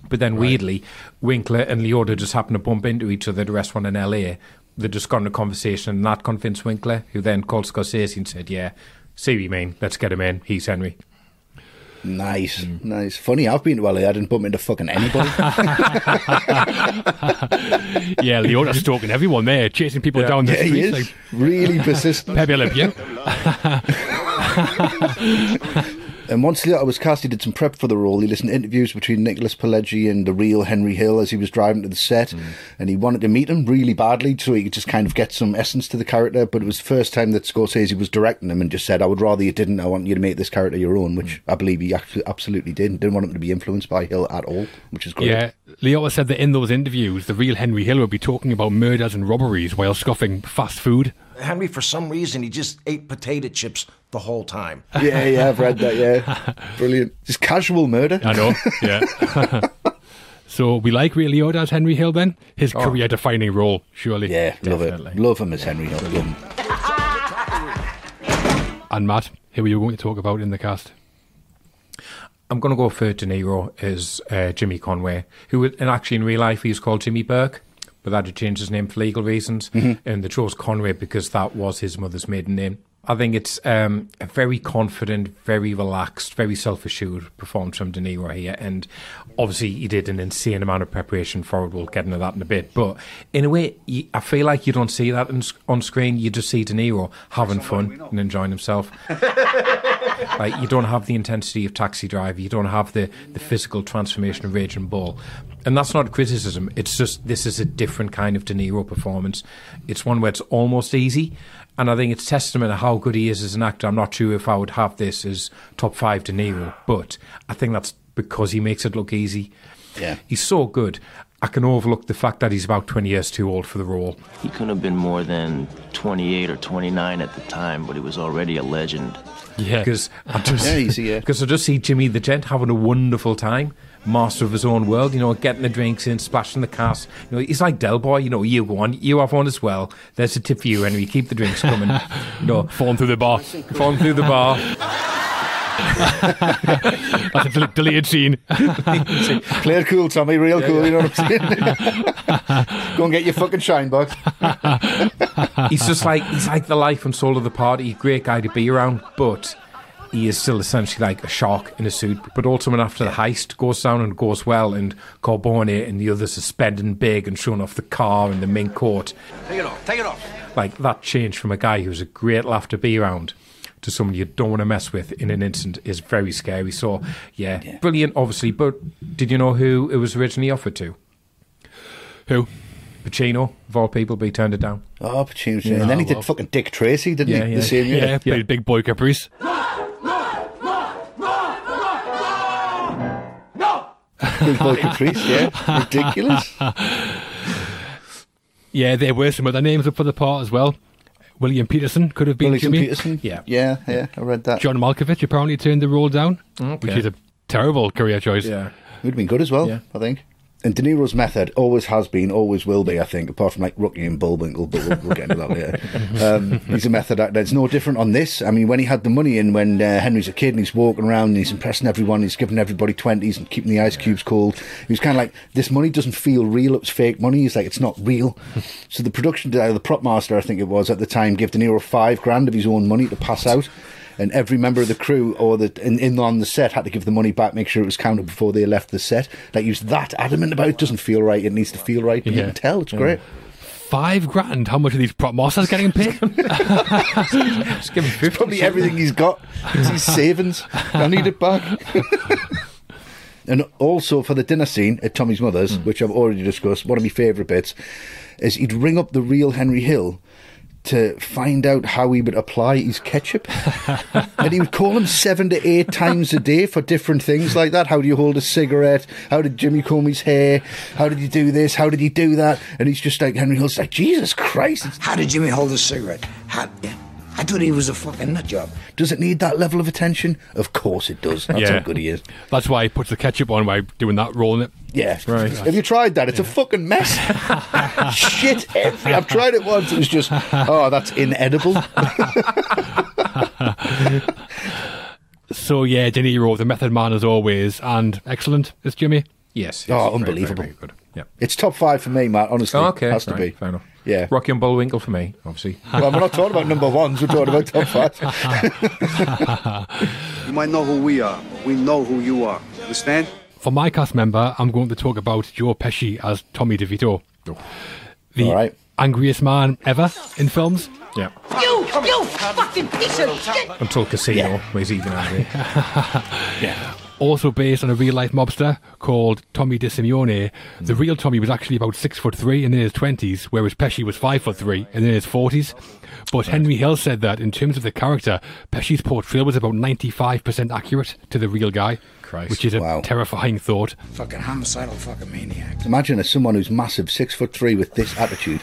C: But then weirdly, Winkler and Liotta just happened to bump into each other at a restaurant in LA. They just got in a conversation and that convinced Winkler, who then called Scorsese and said, Yeah, see what you mean, let's get him in. He's Henry.
B: Nice, mm. nice. Funny, I've been to LA. I didn't bump into fucking anybody.
A: yeah, Liotta's stalking everyone there, chasing people
B: Yeah.
A: down the
B: Yeah, he is.
A: Like,
B: Really persistent.
A: Pepe Le Pew.
B: And once Liotta was cast, he did some prep for the role. He listened to interviews between Nicholas Pileggi and the real Henry Hill as he was driving to the set. Mm. And he wanted to meet him really badly so he could just kind of get some essence to the character. But it was the first time that Scorsese was directing him and just said, I would rather you didn't. I want you to make this character your own, which mm. I believe he actually absolutely did. Didn't want him to be influenced by Hill at all, which is great.
A: Yeah, Liotta said that in those interviews, the real Henry Hill would be talking about murders and robberies while scoffing fast food.
T: Henry, for some reason, he just ate potato chips the whole time.
B: Yeah, yeah, I've read that, yeah. Brilliant. Just casual murder.
A: I know, yeah. so we like Ray Liotta as Henry Hill then? His
B: Oh.
A: career-defining role, surely.
B: Yeah, love it. Love him as Henry Hill. Love him.
A: And Matt, who are you going to talk about in the cast?
C: I'm going to go for De Niro as uh, Jimmy Conway, who, and actually in real life, he's called Jimmy Burke, but that had changed his name for legal reasons.
B: Mhm.
C: And they chose Conway because that was his mother's maiden name. I think it's um, a very confident, very relaxed, very self assured performance from De Niro here. And obviously, he did an insane amount of preparation for it. We'll get into that in a bit. But in a way, I feel like you don't see that on, on screen. You just see De Niro having fun and enjoying himself. like you don't have the intensity of Taxi Driver, you don't have the the physical transformation of Raging Bull, and that's not criticism. It's just this is a different kind of De Niro performance. It's one where it's almost easy, and I think it's testament to how good he is as an actor. I'm not sure if I would have this as top five De Niro, but I think that's because he makes it look easy.
B: Yeah,
C: he's so good. I can overlook the fact that he's about 20 years too old for the role.
H: He couldn't have been more than 28 or 29 at the time, but he was already a legend.
C: Yeah, because I just
B: Yeah, yeah.
C: because I just see Jimmy the Gent having a wonderful time, master of his own world. You know, getting the drinks in, splashing the cast. You know, he's like Del Boy. You know, you go on, you have one as well. There's a tip for you, Henry. Keep the drinks coming. You know,
A: falling through the bar,
C: falling through the bar.
A: That's a del- deleted scene.
B: Play it cool, Tommy. Real
C: Yeah,
B: cool.
C: yeah.
B: You know what I'm saying? Go and get your fucking shine box.
C: he's just like he's like the life and soul of the party. Great guy to be around, but he is still essentially like a shark in a suit. But also, when after the heist goes down and goes well, and Carbone and the others are spending big and showing off the car and the mink coat,
T: Take it off. Take it off.
C: like that change from a guy who's a great laugh to be around to someone you don't want to mess with in an instant is very scary. So, yeah, brilliant, obviously. But did you know who it was originally offered to?
A: Who?
C: Pacino, of all people, but he turned it down.
B: Oh, Pacino.
C: Yeah.
B: and then he did
C: well.
B: fucking Dick Tracy, didn't
C: Yeah,
B: he?
C: yeah.
B: The same year.
A: Yeah, played Big Boy Caprice.
B: Big Boy Caprice, yeah. Ridiculous.
A: Yeah, there were some other names up for the part as well. William Petersen could have been
B: William
A: Jimmy.
B: Petersen.
C: Yeah.
B: Yeah, yeah, I read that.
A: John Malkovich apparently turned the role down,
C: Okay.
A: which is a terrible career choice.
C: Yeah.
B: Would have been good as well,
C: Yeah.
B: I think. And De Niro's method always has been, always will be, I think, apart from like Rocky and Bullwinkle, but we'll, we'll get into that later. Um, he's a method actor. It's no different on this. I mean, when he had the money in, when uh, Henry's a kid and he's walking around and he's impressing everyone, he's giving everybody 20s and keeping the ice cubes cold, he was kind of like, this money doesn't feel real, it's fake money. He's like, it's not real. so the production, uh, the prop master, I think it was at the time, gave De Niro five grand of his own money to pass out. And every member of the crew or the in, in on the set had to give the money back, make sure it was counted before they left the set. Like he was that adamant about it. Doesn't feel right. It needs to feel right. But you
A: Yeah.
B: can tell it's great.
A: Five grand. How much are these prop masters getting paid?
C: Just give him 50.
B: Probably everything he's got. It's his savings. I need it back. and also for the dinner scene at Tommy's mother's, hmm. which I've already discussed, one of my favourite bits is he'd ring up the real Henry Hill to find out how he would apply his ketchup. and he would call him seven to eight times a day for different things like that. How do you hold a cigarette? How did Jimmy comb his hair? How did you do this? How did you do that? And he's just like, Henry Hill's like, Jesus Christ.
E: How did Jimmy hold a cigarette? How, yeah. I thought he was a fucking nut job.
B: Does it need that level of attention? Of course it does. That's how good he is.
A: That's why he puts the ketchup on by doing that, rolling it.
B: Yeah.
C: Right.
B: Have you tried that? It's a fucking mess. Shit. Every, I've tried it once. It was just, oh, that's inedible.
A: So yeah, De Niro, the method man as always, and excellent. Is Jimmy?
C: Yes. yes,
B: Oh, unbelievable.
C: Very, very good. Yeah.
B: It's top five for me, Matt. Honestly,
C: Oh, okay.
B: has to
C: right,
B: be.
C: Fair enough.
B: Yeah.
C: Rocky and Bullwinkle for me, obviously.
B: Well, we're not talking about number ones. We're talking about top five.
Q: You might know who we are. but We know who you are. Understand?
A: For my cast member, I'm going to talk about Joe Pesci as Tommy DeVito. Oh. The
B: All right.
A: angriest man ever in films.
C: Yeah.
F: You, you fucking piece of shit!
C: Until Casino, where he's even angry.
A: Also based on a real life mobster called Tommy DeSimone. The hmm. real Tommy was actually about six foot three and in his twenties, whereas Pesci was five foot three and in his forties. But Henry Hill said that in terms of the character, Pesci's portrayal was about ninety five percent accurate to the real guy.
C: Christ.
A: Which is a
B: Wow.
A: terrifying thought.
E: Fucking homicidal fucking maniac.
B: Imagine as someone who's massive, six foot three, with this attitude.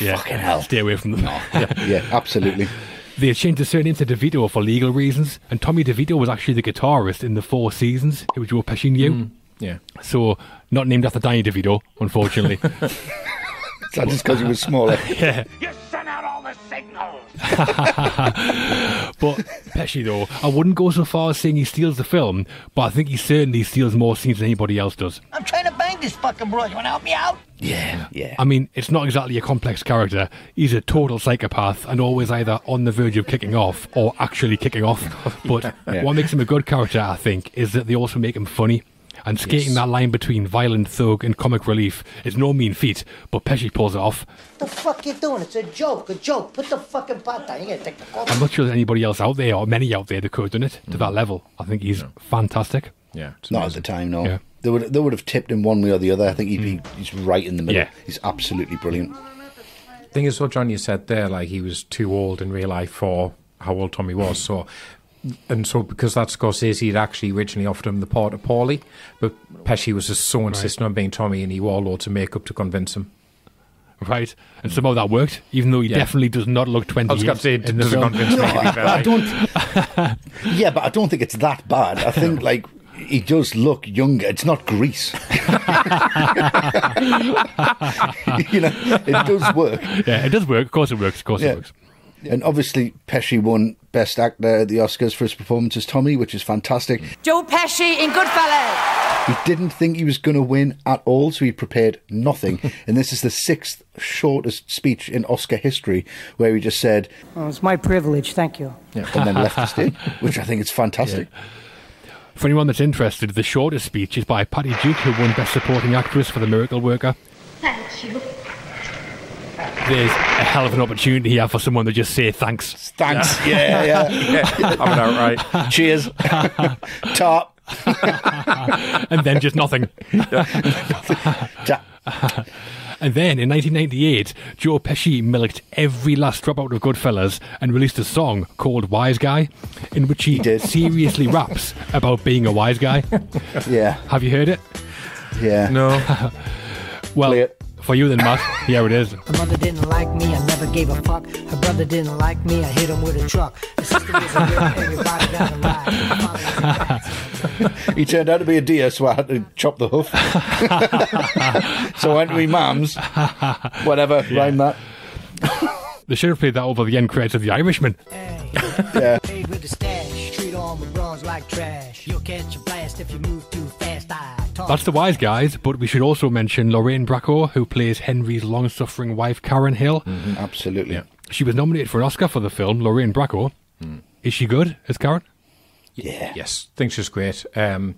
A: Yeah.
B: Fucking hell.
A: Stay away from them.
B: Yeah, absolutely.
A: They had changed the surname to DeVito for legal reasons, and Tommy DeVito was actually the guitarist in the Four Seasons, who Joe Pesci knew.
C: Mm, yeah.
A: So, not named after Danny DeVito, unfortunately.
B: Is that just because he was smaller?
A: yeah.
O: You sent out all the signals.
A: But Pesci, though, I wouldn't go so far as saying he steals the film, but I think he certainly steals more scenes than anybody else does.
L: I'm trying to bang this fucking broad. You want to help me out?
B: Yeah, yeah.
A: I mean, it's not exactly a complex character. He's a total psychopath and always either on the verge of kicking off or actually kicking off. But
B: Yeah.
A: what makes him a good character, I think, is that they also make him funny. And skating
C: Yes.
A: that line between violent thug and comic relief is no mean feat, but Pesci pulls it off.
L: What the fuck you doing? It's a joke, a joke. Put the fucking pot down. You gotta take the coffee.
A: I'm not sure there's anybody else out there, or many out there, that could have done it to that mm. level. I think he's fantastic.
C: Yeah. it's
B: Not at the time, no.
A: Yeah.
B: They would they would have tipped him one way or the other. I think he'd be hmm. he's right in the middle.
A: Yeah.
B: He's absolutely brilliant.
C: thing is what John you said there, like he was too old in real life for how old Tommy was. So and so because that's Scorsese had actually originally offered him the part of Paulie, but Pesci was just so insistent on being Tommy and he wore loads of makeup to convince him.
A: Right? And somehow that worked, even though he
C: Yeah.
A: definitely does not look 20
C: I was going to say
A: years
C: it doesn't
A: film.
C: convince me to be fair.
B: I don't. yeah, but I don't think it's that bad. I think like he does look younger. It's not Grease. you know, it does work.
A: Yeah, it does work. Of course it works. Of course
B: Yeah.
A: it works.
B: And obviously, Pesci won Best Actor at the Oscars for his performance as Tommy, which is fantastic. Mm.
F: Joe Pesci in Goodfellas.
B: He didn't think he was going to win at all, so he prepared nothing. and this is the sixth shortest speech in Oscar history where he just said,
L: Oh, it's my privilege. Thank you. yeah.
B: and then left the stage, which I think is fantastic.
A: For anyone that's interested, the shortest speech is by Patty Duke, who won Best Supporting Actress for The Miracle Worker.
F: Thank you.
A: There's a hell of an opportunity here for someone to just say thanks.
B: Thanks. Yeah, yeah.
C: yeah, I'm outright.
B: Cheers. Top.
A: and then just nothing.
B: Ja-
A: And then in 1998, Joe Pesci milked every last drop out of Goodfellas and released a song called Wise Guy, in which he, seriously raps about being a wise guy.
B: Yeah.
A: Have you heard it?
B: Yeah.
C: No.
A: well, for you then, Matt, here it is.
L: Her mother didn't like me, I never gave a fuck. Her brother didn't like me, I hit him with a truck. Her sister was a girl, everybody got a ride.
B: he turned out to be a deer, so I had to chop the hoof. so I went to my mum's. Whatever, rhyme that.
A: They should have played that over the end credits of The Irishman.
B: Yeah.
L: Paid with the stash, treat all my bras like trash. You'll catch a blast if you move too fast. I talk.
A: That's the wise guys, but we should also mention Lorraine Bracco, who plays Henry's long-suffering wife, Karen Hill.
B: Absolutely.
A: She was nominated for an Oscar for the film, Lorraine Bracco. Is she good as Karen?
B: Yeah.
C: Yes, think she's great. Um,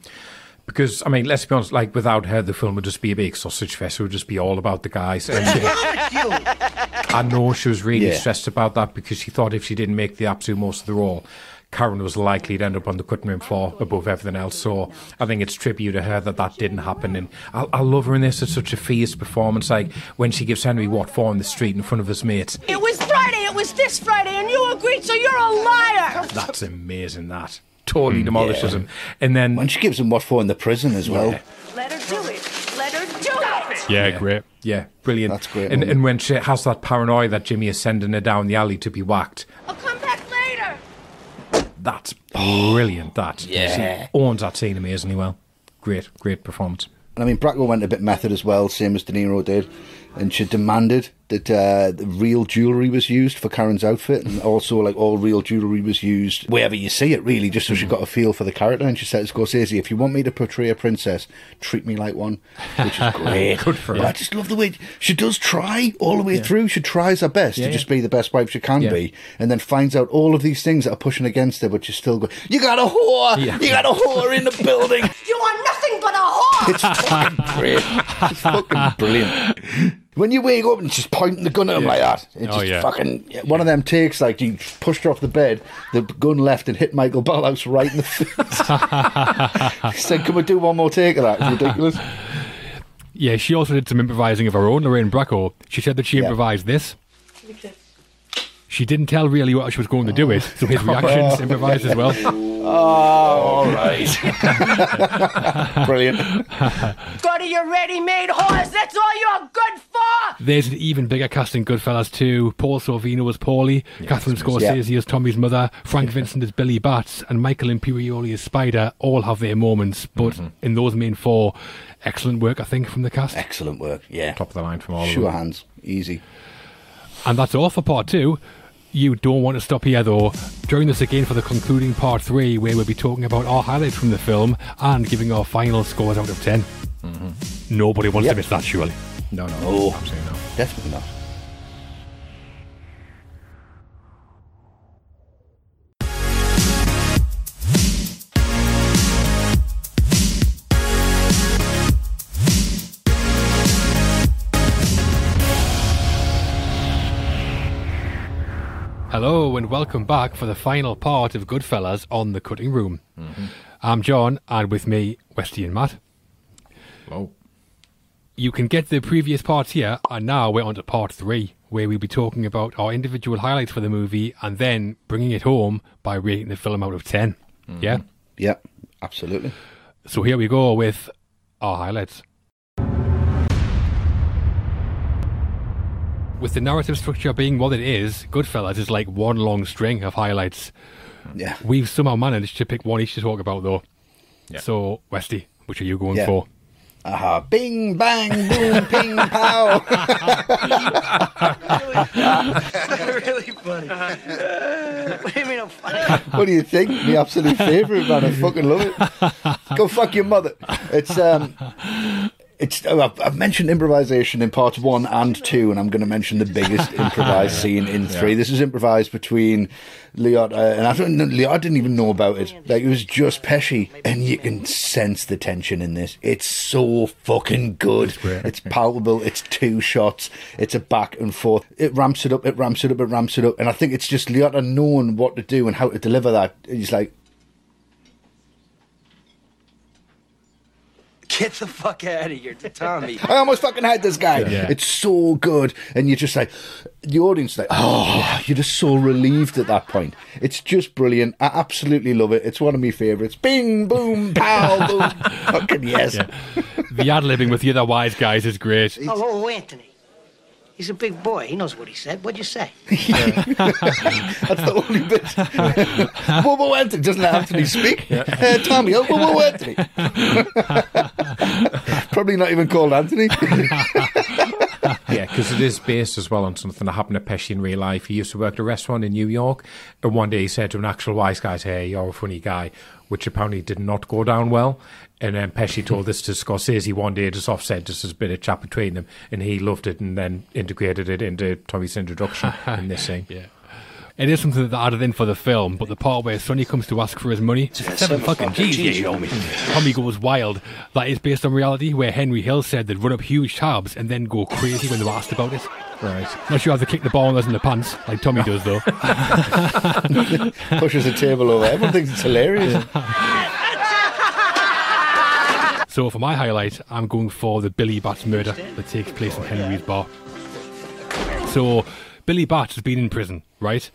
C: because I mean, let's be honest. Like without her, the film would just be a big sausage fest. It would just be all about the guys. And I know she was really
B: Yeah.
C: stressed about that because she thought if she didn't make the absolute most of the role, Karen was likely to end up on the cutting room floor above everything else. So I think it's tribute to her that that didn't happen. And I, I love her in this. It's such a fierce performance. Like when she gives Henry what for in the street in front of his mates.
F: It was Friday, it was this Friday, and you agreed, so you're a liar!
C: That's amazing. That totally mm, demolishes him. And then
B: when she gives him what for in the prison as well.
F: Let her do it. Let her do it!
A: Yeah, great.
C: Yeah, brilliant.
B: That's great,
C: And, and when she has that paranoia that Jimmy is sending her down the alley to be whacked,
F: I'll come back later.
C: That's oh, brilliant. That
B: Yeah.
C: she owns that scene amazingly well. Great, great performance.
B: And I mean, Bracco went a bit method as well, same as De Niro did. And she demanded that uh, real jewellery was used for Karen's outfit, and also like all real jewellery was used wherever you see it, really, just so she got a feel for the character. And she said to Scorsese, "If you want me to portray a princess, treat me like one," which is great.
C: Good for
B: Yeah,
C: her.
B: I just love the way she does try all the way through. She tries her best
C: Yeah,
B: to just
C: yeah.
B: be the best wife she can
C: Yeah.
B: be, and then finds out all of these things that are pushing against her, but she's still going. You got a whore!
C: Yeah.
B: You got a whore in the building!
F: You are nothing but a whore!
B: It's fucking great. It's fucking brilliant. When you wake up and she's pointing the gun at him like that, it's
A: Oh,
B: just
A: yeah.
B: fucking one of them takes like you pushed her off the bed, the gun left and hit Michael Ballhaus right in the face. he said, "Can we do one more take of that?" It's ridiculous.
A: Yeah, she also did some improvising of her own, Lorraine Bracco. She said that she
B: Yeah.
A: improvised this. She didn't tell really what she was going to do with, so his oh. reactions improvised as well.
B: Oh, all right. Brilliant.
F: Go to your ready-made horse. That's all you're good for.
A: There's an even bigger cast in Goodfellas too. Paul Sorvino as Paulie, Catherine Scorsese as Tommy's mother, Frank Vincent as Billy Bats, and Michael Imperioli as Spider all have their moments. But mm-hmm. in those main four, excellent work, I think, from the cast.
B: Excellent work. Yeah.
C: Top of the line from all of
B: Sure hands. Easy.
A: And that's all for part two. You don't want to stop here though. Join us again for the concluding part three, where we'll be talking about our highlights from the film and giving our final scores out of 10. Mm-hmm. Nobody wants
B: Yep.
A: to miss that, surely.
C: No, no,
B: Oh.
C: absolutely no.
B: Definitely not.
A: Hello and welcome back for the final part of Goodfellas on the Cutting Room. Mm-hmm. I'm John, and with me, Westy and Matt.
C: Hello.
A: You can get the previous parts here, and now we're on to part three, where we'll be talking about our individual highlights for the movie and then bringing it home by rating the film out of 10. Yeah? Mm-hmm.
B: Yeah, absolutely.
A: So here we go with our highlights. With the narrative structure being what it is, Goodfellas is like one long string of highlights.
B: Yeah.
A: We've somehow managed to pick one each to talk about, though. Yeah. So, Westy, which are you going
B: Yeah.
A: for?
B: Aha. Bing, bang, boom, ping, pow.
M: really funny. what do you mean I'm funny?
B: what do you think? My absolute favourite, man. I fucking love it. Go fuck your mother. It's um, it's. oh, I've, I've mentioned improvisation in parts one and two, and I'm going to mention the biggest improvised scene in three.
C: Yeah.
B: This is improvised between Leot uh, and I don't. know- didn't even know about it. Like it was just Pesci, and you can sense the tension in this. It's so fucking good. It's palpable. It's two shots. It's a back and forth. It ramps it up. It ramps it up. It ramps it up. And I think it's just Liotta knowing what to do and how to deliver that. He's like,
N: Get the fuck out of here to Tommy.
B: I almost fucking had this guy.
N: Yeah.
B: It's so good, and you're just like, the audience, like, oh, you're just so relieved at that point. It's just brilliant. I absolutely love it. It's one of my favourites. Bing, boom, pow, boom. Fucking yes.
A: The ad libbing with you, the other wise guys is great.
E: Hello, Anthony. He's a big boy. He knows what he said. What'd you say?
B: That's the only bit. whoa, whoa, Anthony. Doesn't Anthony speak? Uh, Tommy, oh, whoa, whoa, Anthony. Probably not even called Anthony.
C: yeah, because it is based as well on something that happened to Pesci in real life. He used to work at a restaurant in New York, and one day he said to an actual wise guy, "Hey, you're a funny guy," which apparently did not go down well. And then Pesci told this to Scorsese one day, just offset, just as a bit of chat between them, and he loved it, and then integrated it into Tommy's introduction in this scene.
A: Yeah. It is something that they added in for the film, but the part where Sonny comes to ask for his money, seven fucking G's, yeah, you owe me. Tommy goes wild. That is based on reality, where Henry Hill said they'd run up huge tabs and then go crazy when they were asked about it.
C: Right.
A: Not sure how they kick the ball in the pants, like Tommy does, though.
B: Pushes a table over. Everyone thinks it's hilarious.
A: So for my highlight, I'm going for the Billy Bats murder that takes place in Henry's bar. So Billy Bats has been in prison, right?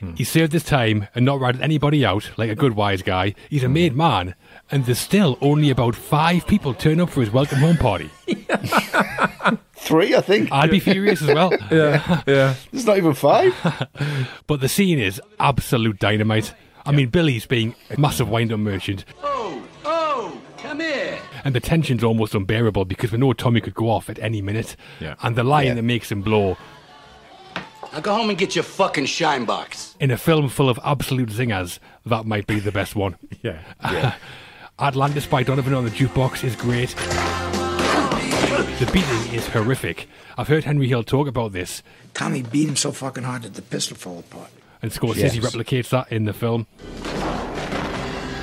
A: Hmm. He served his time and not ratted anybody out like a good wise guy. He's a hmm. made man, and there's still only about five people turn up for his welcome home party.
B: Three, I think.
A: I'd be furious as well.
C: Yeah, yeah.
B: There's not even five.
A: but the scene is absolute dynamite. I mean, Billy's being a massive wind-up merchant.
O: Oh, oh, come here.
A: and the tension's almost unbearable because we know Tommy could go off at any minute.
C: Yeah.
A: And the line
O: Yeah.
A: that makes him blow
O: Now go home and get your fucking shine box.
A: in a film full of absolute zingers, that might be the best one.
C: Yeah.
A: Atlantis by Donovan on the jukebox is great. The beating is horrific. I've heard Henry Hill talk about this,
E: Tommy beat him so fucking hard that the pistol fell apart.
A: and Scorsese
E: Yes.
A: replicates that in the film.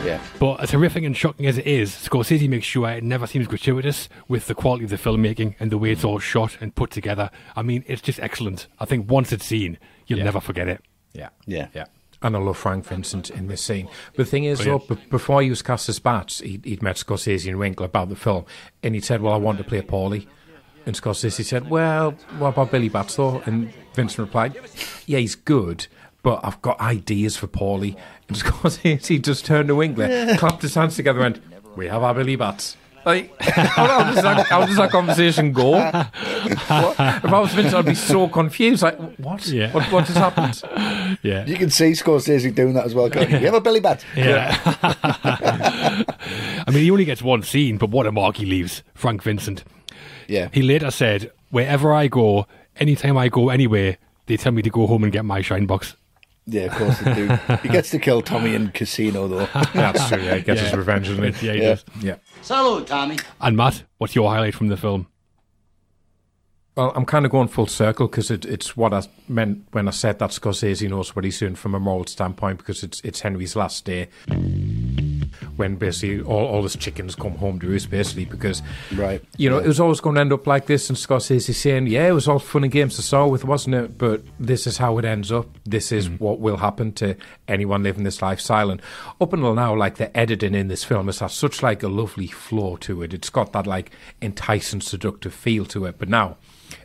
B: Yeah.
A: But as horrific and shocking as it is, Scorsese makes sure it never seems gratuitous with the quality of the filmmaking and the way it's all shot and put together. I mean, it's just excellent. I think once it's seen, you'll
C: Yeah.
A: never forget it.
C: Yeah.
B: Yeah.
C: Yeah. And I love Frank Vincent in this scene. But the thing is, though, b- before he was cast as Bats, he, he'd met Scorsese and Winkler about the film, and he said, "Well, I want to play Paulie." And Scorsese said, "Well, what about Billy Bats, though?" And Vincent replied, "Yeah, he's good, but I've got ideas for Paulie." And Scorsese just turned to Winkler, clapped his hands together, and went, "We have our Billy Bats." Like, how, how does that, how does that conversation go? What? If I was Vincent, I'd be so confused. Like, what?
A: Yeah.
C: What, what has happened?
A: Yeah.
B: You can see Scorsese doing that as well. can't you? You have a Billy Bat.
A: Yeah. I mean, he only gets one scene, but what a mark he leaves, Frank Vincent.
B: Yeah.
A: He later said, Wherever I go, anytime I go anywhere, they tell me to go home and get my shine box.
B: Yeah, of course they do. he gets to kill Tommy in Casino, though.
C: That's true. Yeah, he gets his revenge, doesn't he?
A: Yeah, he
B: Yeah.
A: does.
C: Yeah.
O: Salute, Tommy.
A: And Matt, what's your highlight from the film?
C: Well, I'm kind of going full circle because it, it's what I meant when I said that Scorsese knows what he's doing from a moral standpoint because it's it's Henry's last day when basically all, all his chickens come home to roost basically because
B: Right.
C: you know
B: Yeah.
C: it was always going to end up like this and Scorsese saying yeah it was all fun and games to start with wasn't it but this is how it ends up this is mm. what will happen to anyone living this life silent up until now like the editing in this film has had such like a lovely flow to it it's got that like enticing seductive feel to it but now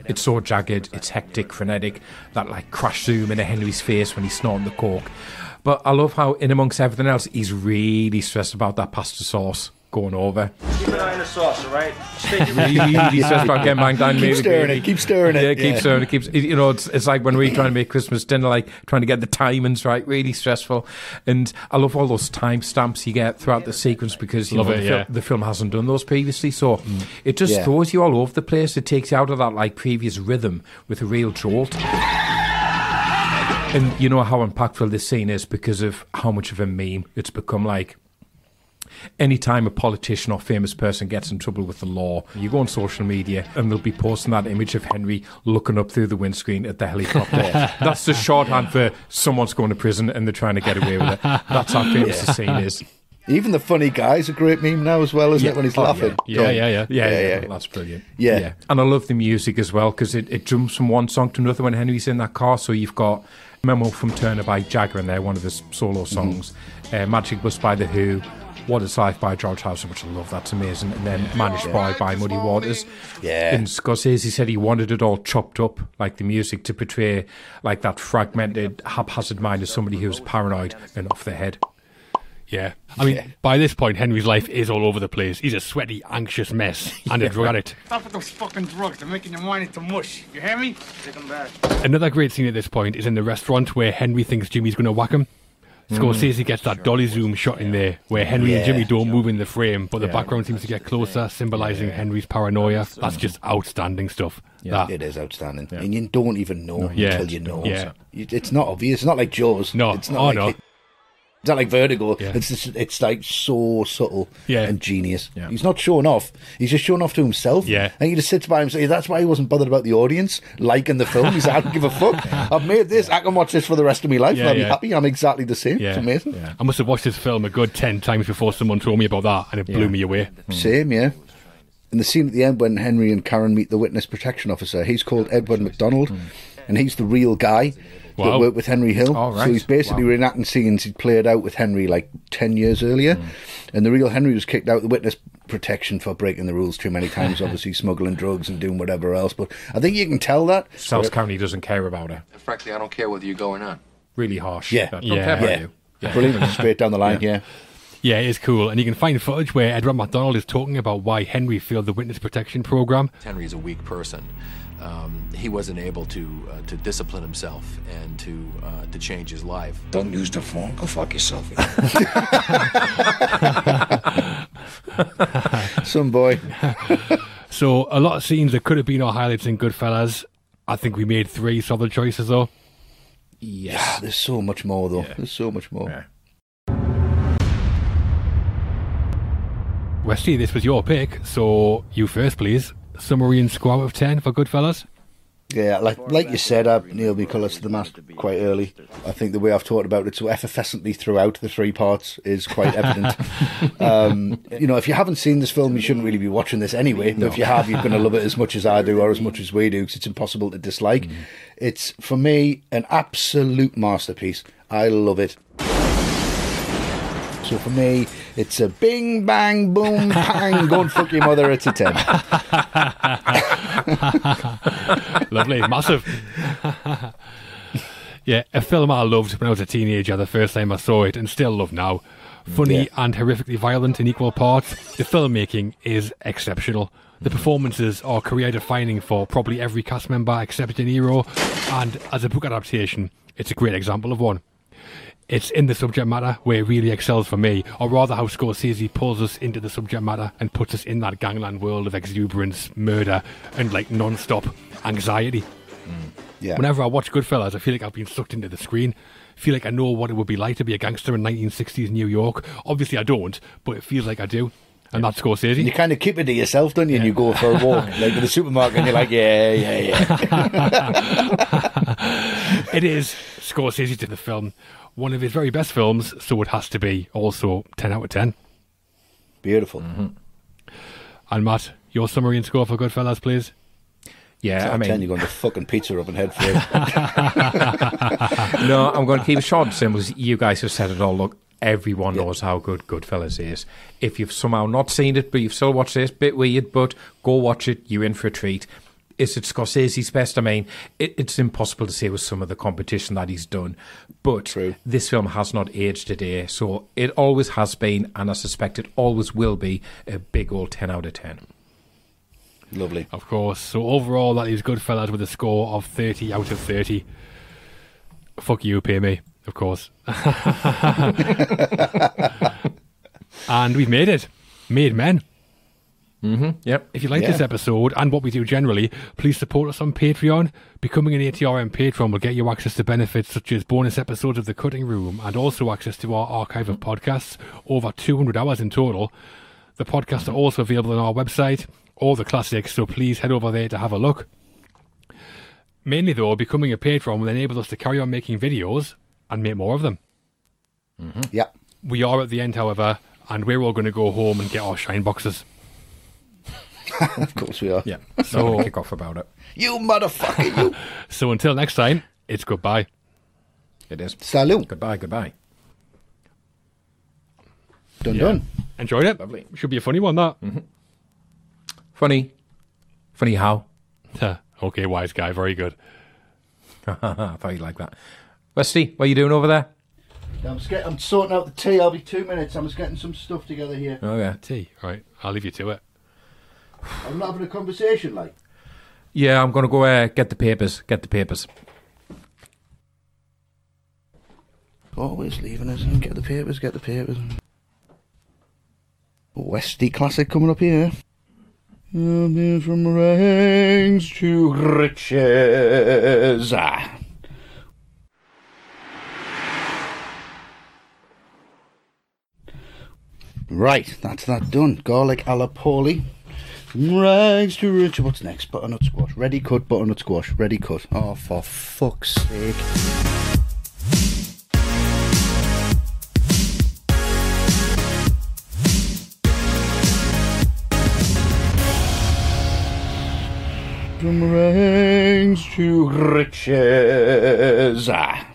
C: it's so jagged, it's hectic, frenetic, that like crash zoom into Henry's face when he's snorting the coke. But I love how, in amongst everything else, he's really stressed about that pasta sauce going over.
G: Keep an eye on the sauce, all right?
C: Really stressed about getting banged down.
B: Keep
C: maybe,
B: stirring
C: maybe.
B: it, keep stirring it,
C: Yeah, keep
B: yeah.
C: stirring it. Keeps you know, it's it's like when we're trying to make Christmas dinner, like trying to get the timings right. Really stressful. And I love all those time stamps you get throughout the sequence because you
A: Love
C: know,
A: it,
C: the, fil- the film hasn't done those previously. So mm. it just
B: Yeah.
C: throws you all over the place. It takes you out of that like previous rhythm with a real jolt. And you know how impactful this scene is because of how much of a meme it's become. Like anytime a politician or famous person gets in trouble with the law, you go on social media and they'll be posting that image of Henry looking up through the windscreen at the helicopter. That's the shorthand for someone's going to prison and they're trying to get away with it. That's how famous the scene is.
B: Even the funny guy's a great meme now as well, isn't it? When he's
C: Oh,
B: laughing.
A: Yeah, yeah, yeah.
C: Yeah, yeah,
B: yeah.
C: that's brilliant.
B: Yeah.
C: And I love the music as well because it, it jumps from one song to another when Henry's in that car. So you've got Memo from Turner by Jagger in there, one of his solo songs, uh, Magic Bus by The Who, What What Is Life by George Harrison, which I love. That's amazing. And then Mannish Boy by Muddy Waters.
B: Yeah.
C: And Scorsese he said he wanted it all chopped up, like the music, to portray like that fragmented, haphazard mind of somebody who's paranoid and off their head.
A: Yeah. I mean, by this point, Henry's life is all over the place. He's a sweaty, anxious mess and a drug addict.
U: Stop with those fucking drugs. They're making your mind into mush. You hear me? Take them back.
A: Another great scene at this point is in the restaurant where Henry thinks Jimmy's going to whack him. Scorsese gets that dolly zoom shot in there where Henry and Jimmy don't move in the frame, but the background seems to get closer, symbolizing Henry's paranoia. That's just outstanding stuff. That.
B: It is outstanding, and you don't even know
A: Yeah.
B: until you know.
A: Yeah.
B: You- it's not obvious. It's not like Jaws.
A: No.
B: it's not
A: Oh,
B: like
A: no.
B: It's not like Vertigo.
A: Yeah.
B: It's just, it's like so subtle
A: Yeah.
B: and genius.
C: Yeah.
B: He's not showing off. He's just showing off to himself.
A: Yeah.
B: And he just sits by himself. That's why he wasn't bothered about the audience liking the film. He's like, I don't give a fuck. I've made this. I can watch this for the rest of my life.
A: Yeah,
B: I'll be happy. I'm exactly the same. It's amazing.
A: I must have watched this film a good 10 times before someone told me about that, and it blew me away. Hmm.
B: Same, yeah. And the scene at the end when Henry and Karen meet the witness protection officer, he's called Edward McDonald, hmm. And he's the real guy that worked with Henry Hill.
C: Oh, right.
B: So he's basically
C: Wow.
B: reenacting scenes he'd played out with Henry like 10 years earlier. Hmm. And the real Henry was kicked out of the witness protection for breaking the rules too many times, obviously smuggling drugs and doing whatever else. But I think you can tell that.
C: South County doesn't care about her.
V: Frankly, I don't care whether you go or not.
C: Really harsh.
B: Yeah.
C: Don't
A: Yeah.
C: care about
B: Yeah.
C: you.
B: Brilliant. Straight down the line, yeah.
A: Yeah, it is cool. And you can find footage where Edward McDonald is talking about why Henry failed the witness protection program.
V: Henry is a weak person. Um, he wasn't able to uh, to discipline himself and to uh, to change his life.
E: Don't use the phone. Go fuck yourself.
B: Some boy.
A: So a lot of scenes that could have been our highlights in Goodfellas. I think we made three solid choices though.
C: Yes.
B: There's so much more, though. There's so much more.
C: Yeah.
A: Westy, this was your pick, so you first, please. Score out of ten for Goodfellas.
B: Yeah, like like you said, I nailed my colours to the mast quite early. I think the way I've talked about it so effervescently throughout the three parts is quite evident. um, you know, if you haven't seen this film, you shouldn't really be watching this anyway. But if you have, you're going to love it as much as I do or as much as we do because it's impossible to dislike. It's, for me, an absolute masterpiece. I love it. So for me, it's a bing, bang, boom, bang, go and fuck your mother, it's a 10.
A: Lovely, massive. yeah, a film I loved when I was a teenager the first time I saw it, and still love now. Funny
B: Yeah.
A: and horrifically violent in equal parts. The filmmaking is exceptional. The mm-hmm. performances are career defining for probably every cast member except De Niro, and as a book adaptation, it's a great example of one. It's in the subject matter where it really excels for me, or rather how Scorsese pulls us into the subject matter and puts us in that gangland world of exuberance, murder, and like non-stop anxiety. Mm.
B: Yeah.
A: Whenever I watch Goodfellas, I feel like I've been sucked into the screen. I feel like I know what it would be like to be a gangster in 1960s New York. Obviously, I don't, but it feels like I do. And that's Scorsese.
B: You kind of keep it to yourself, don't you? And you go for a walk, like in the supermarket, and you're like, yeah, yeah, yeah.
A: it is Scorsese to the film. One of his very best films, so it has to be also 10 out of 10.
B: Beautiful. Mm-hmm.
A: And Matt, your summary and score for Goodfellas, please.
C: Yeah, I
B: Ten,
C: mean,
B: you're going to fucking pizza up and head for it.
C: no, I'm going to keep it short and simple. You guys have said it all. Look, everyone knows how good Goodfellas is. If you've somehow not seen it, but you've still watched it, it's a bit weird, but go watch it. You're in for a treat. Is it Scorsese's best? I mean, it, it's impossible to say with some of the competition that he's done. But this film has not aged today, so it always has been, and I suspect it always will be, a big old 10 out of 10.
B: Lovely.
A: Of course. So overall, that is Goodfellas with a score of 30 out of 30. Fuck you, pay me, of course. and we've made it. Made men.
C: Mm-hmm. Yep.
A: If you like
C: Yeah.
A: this episode and what we do generally, please support us on Patreon. Becoming an ATRM patron will get you access to benefits such as bonus episodes of The Cutting Room and also access to our archive of podcasts, over 200 hours in total. The podcasts are also available on our website, all the classics, so please head over there to have a look. Mainly, though, becoming a patron will enable us to carry on making videos and make more of them.
B: Yeah.
A: We are at the end, however, and we're all going to go home and get our shine boxes.
B: of course we are.
C: Yeah.
A: So-
C: So kick off about it.
B: You motherfucker, you.
A: So until next time, it's goodbye.
C: It is.
B: Salut.
C: Goodbye, goodbye.
B: Done,
A: Yeah.
B: done.
A: Enjoyed it.
C: Lovely.
A: Should be a funny one, that. Mm-hmm.
C: Funny. Funny how?
A: okay, wise guy. Very good.
C: I thought you'd like that. Westy, what are you doing over there?
B: I'm, just get, I'm sorting out the tea. I'll be two minutes. I'm just getting some stuff together here.
C: Oh, yeah.
A: Tea. Right. I'll leave you to it.
B: I'm not having a conversation, like.
C: Yeah, I'm going to go uh, get the papers. Get the papers.
B: Always leaving us and get the papers, get the papers. Westy classic coming up here. Moving from rags to riches. Ah. Right, that's that done. Garlic alla Paulie. Rags to riches. What's next? Butternut squash. Ready cut butternut squash. Ready cut. Oh, for fuck's sake. From rags to riches. Ah.